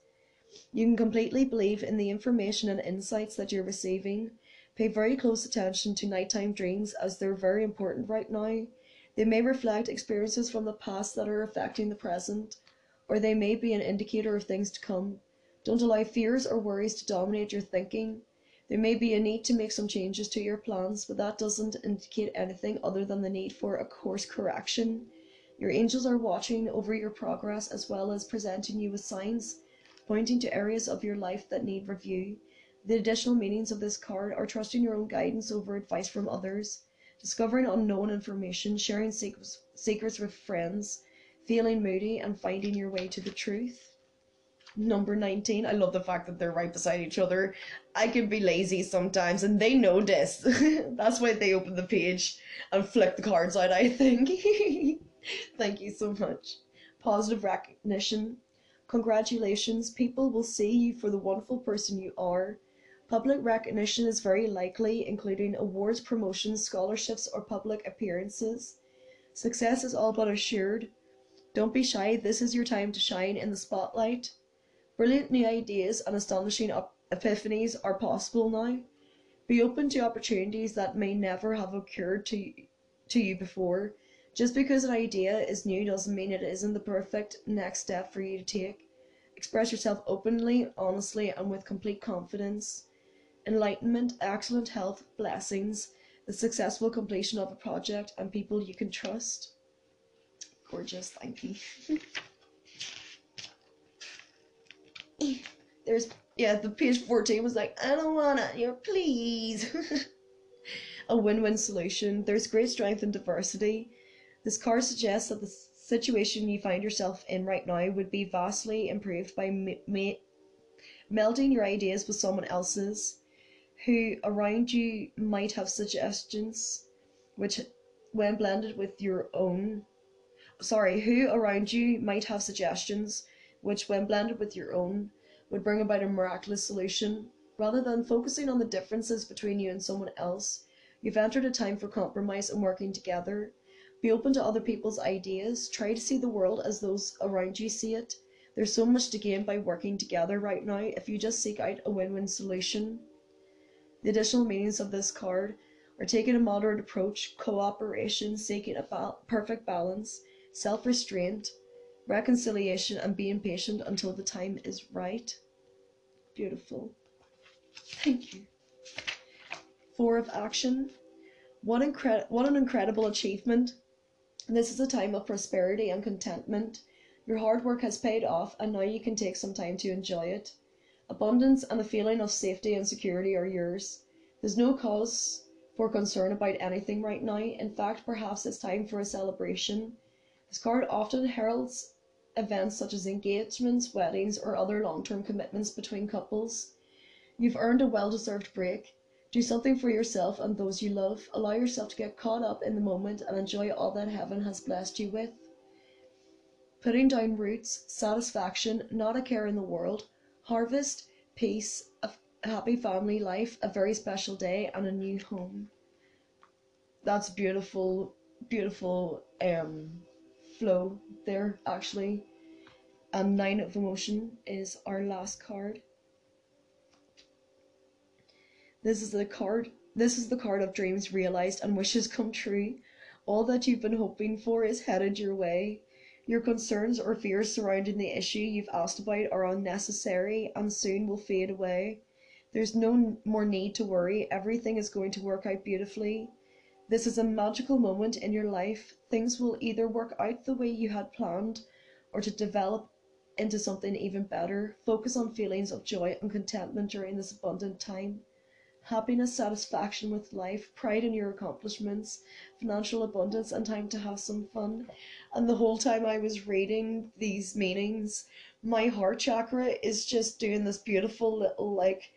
You can completely believe in the information and insights that you're receiving. Pay very close attention to nighttime dreams as they're very important right now. They may reflect experiences from the past that are affecting the present, or they may be an indicator of things to come. Don't allow fears or worries to dominate your thinking. There may be a need to make some changes to your plans, but that doesn't indicate anything other than the need for a course correction. Your angels are watching over your progress as well as presenting you with signs pointing to areas of your life that need review. The additional meanings of this card are trusting your own guidance over advice from others, discovering unknown information, sharing secrets, secrets with friends, feeling moody, and finding your way to the truth number 19. I love the fact that they're right beside each other. I can be lazy sometimes, and they know this. That's why they open the page and flip the cards out, I think. Thank you so much. Positive recognition. Congratulations, people will see you for the wonderful person you are. Public recognition is very likely, including awards, promotions, scholarships, or public appearances. Success is all but assured. Don't be shy, this is your time to shine in the spotlight. Brilliant new ideas and astonishing epiphanies are possible now. Be open to opportunities that may never have occurred to, to you before. Just because an idea is new doesn't mean it isn't the perfect next step for you to take. Express yourself openly, honestly, and with complete confidence. Enlightenment, excellent health, blessings, the successful completion of a project, and people you can trust. Gorgeous, thank you. there's yeah, the page 14 was like, I don't wanna, you know, please. a win-win solution. There's great strength in diversity. This card suggests that the situation you find yourself in right now would be vastly improved by ma- melding your ideas with someone else's who around you might have suggestions which when blended with your own sorry who around you might have suggestions which, when blended with your own, would bring about a miraculous solution. Rather than focusing on the differences between you and someone else, You've entered a time for compromise and working together. Be open to other people's ideas. Try to see the world as those around you see it. There's so much to gain by working together right now if you just seek out a win win solution. The additional meanings of this card are taking a moderate approach, cooperation, seeking a ba- perfect balance, self restraint, reconciliation, and being patient until the time is right. Beautiful. Thank you. Four of action. What, incre- what an incredible achievement. This is a time of prosperity and contentment. Your hard work has paid off, and now you can take some time to enjoy it. Abundance and a feeling of safety and security are yours. There's no cause for concern about anything right now. In fact, perhaps it's time for a celebration. This card often heralds events such as engagements, weddings, or other long term commitments between couples. You've earned a well deserved break. Do something for yourself and those you love. Allow yourself to get caught up in the moment and enjoy all that heaven has blessed you with. Putting down roots, satisfaction, not a care in the world, harvest, peace, a happy family life, a very special day, and a new home. That's beautiful, beautiful um, flow there actually. And nine of emotion is our last card. This is the card. This is the card of dreams realized and wishes come true. All that you've been hoping for is headed your way. Your concerns or fears surrounding the issue you've asked about are unnecessary and soon will fade away. There's no more need to worry. Everything is going to work out beautifully. This is a magical moment in your life. Things will either work out the way you had planned or to develop into something even better. Focus on feelings of joy and contentment during this abundant time happiness, satisfaction with life, pride in your accomplishments, financial abundance, and time to have some fun. And the whole time I was reading these meanings, my heart chakra is just doing this beautiful little like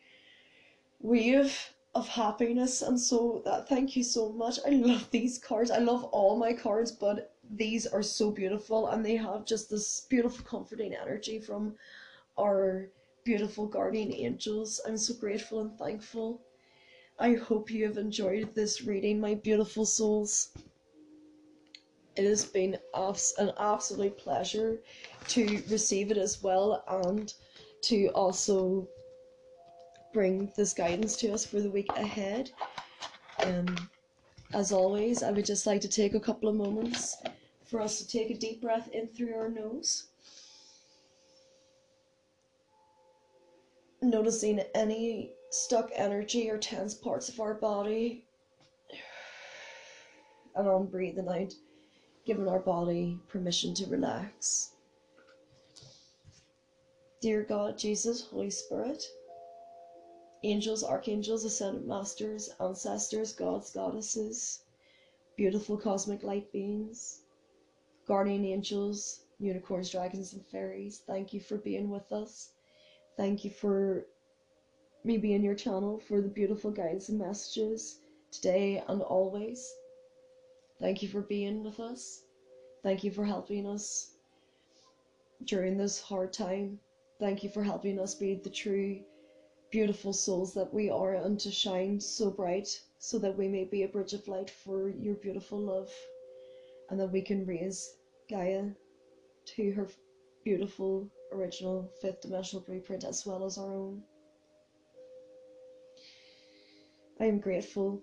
wave of happiness. And so that thank you so much. I love these cards. I love all my cards, but these are so beautiful and they have just this beautiful comforting energy from our beautiful guardian angels. I'm so grateful and thankful. I hope you have enjoyed this reading, my beautiful souls. It has been an absolute pleasure to receive it as well and to also bring this guidance to us for the week ahead. Um, as always, I would just like to take a couple of moments for us to take a deep breath in through our nose. Noticing any stuck energy or tense parts of our body. And on breathing out, giving our body permission to relax. Dear God, Jesus, Holy Spirit, angels, archangels, ascended masters, ancestors, gods, goddesses, beautiful cosmic light beings, guardian angels, unicorns, dragons, and fairies, thank you for being with us. Thank you for me being your channel for the beautiful guides and messages today and always. Thank you for being with us. Thank you for helping us during this hard time. Thank you for helping us be the true, beautiful souls that we are and to shine so bright so that we may be a bridge of light for your beautiful love and that we can raise Gaia to her beautiful original fifth dimensional blueprint as well as our own. I am grateful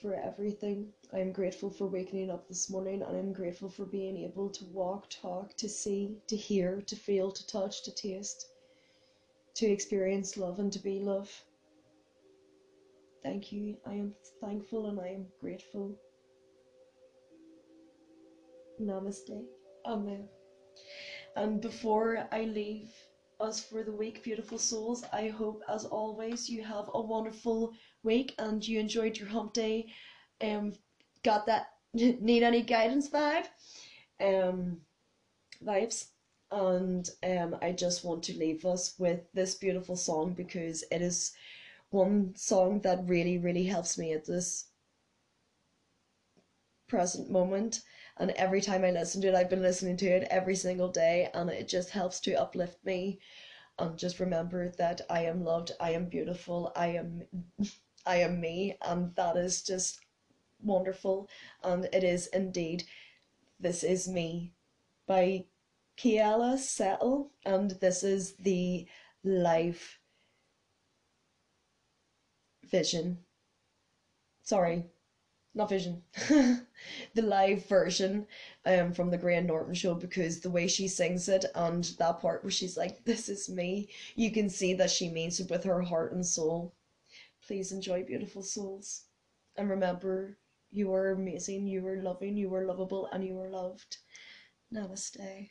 for everything. I am grateful for waking up this morning and I'm grateful for being able to walk, talk, to see, to hear, to feel, to touch, to taste, to experience love and to be love. Thank you. I am thankful and I am grateful. Namaste. Amen. And before I leave, us for the week, beautiful souls. I hope, as always, you have a wonderful week and you enjoyed your hump day. Um, got that need any guidance vibe, um, vibes, and um, I just want to leave us with this beautiful song because it is one song that really, really helps me at this present moment and every time I listen to it, I've been listening to it every single day, and it just helps to uplift me and just remember that I am loved, I am beautiful, I am I am me, and that is just wonderful. And it is indeed This Is Me by Keala Settle, and this is the live vision. Sorry, not vision. the live version um from the Graham Norton show because the way she sings it and that part where she's like, This is me, you can see that she means it with her heart and soul. Please enjoy beautiful souls. And remember, you are amazing, you are loving, you are lovable, and you are loved. Namaste.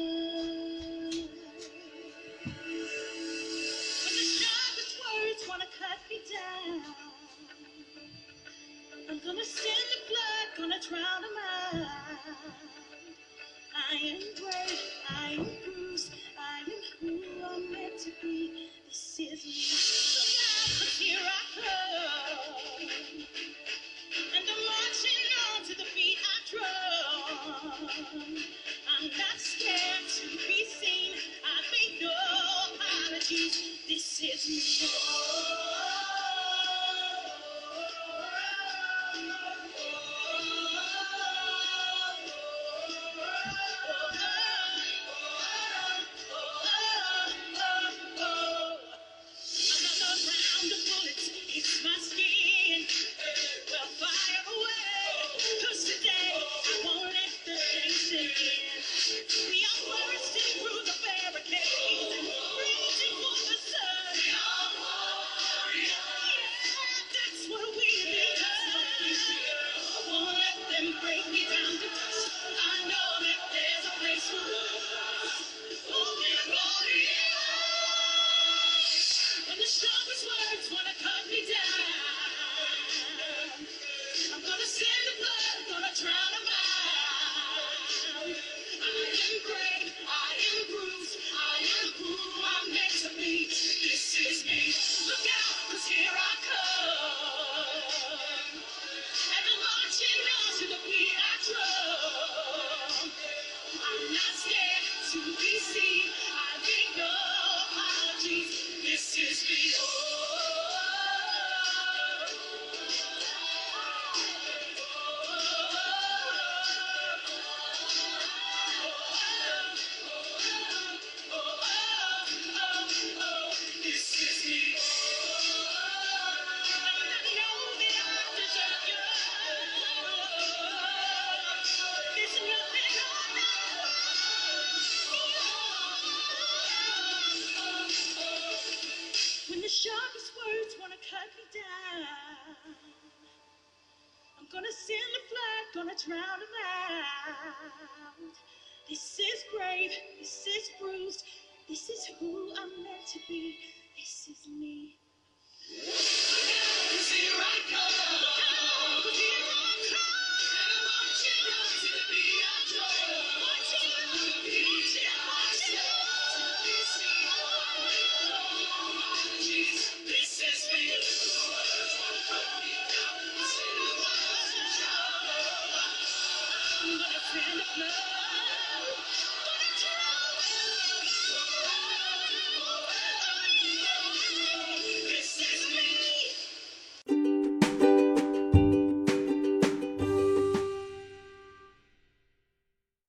Gonna send the blood, gonna drown them out. I am brave, I am bruised, I am who I'm meant to be. This is me. Look out, 'cause here I come. And I'm marching on to the beat I drum. I'm not scared to be seen. I make no apologies. This is me.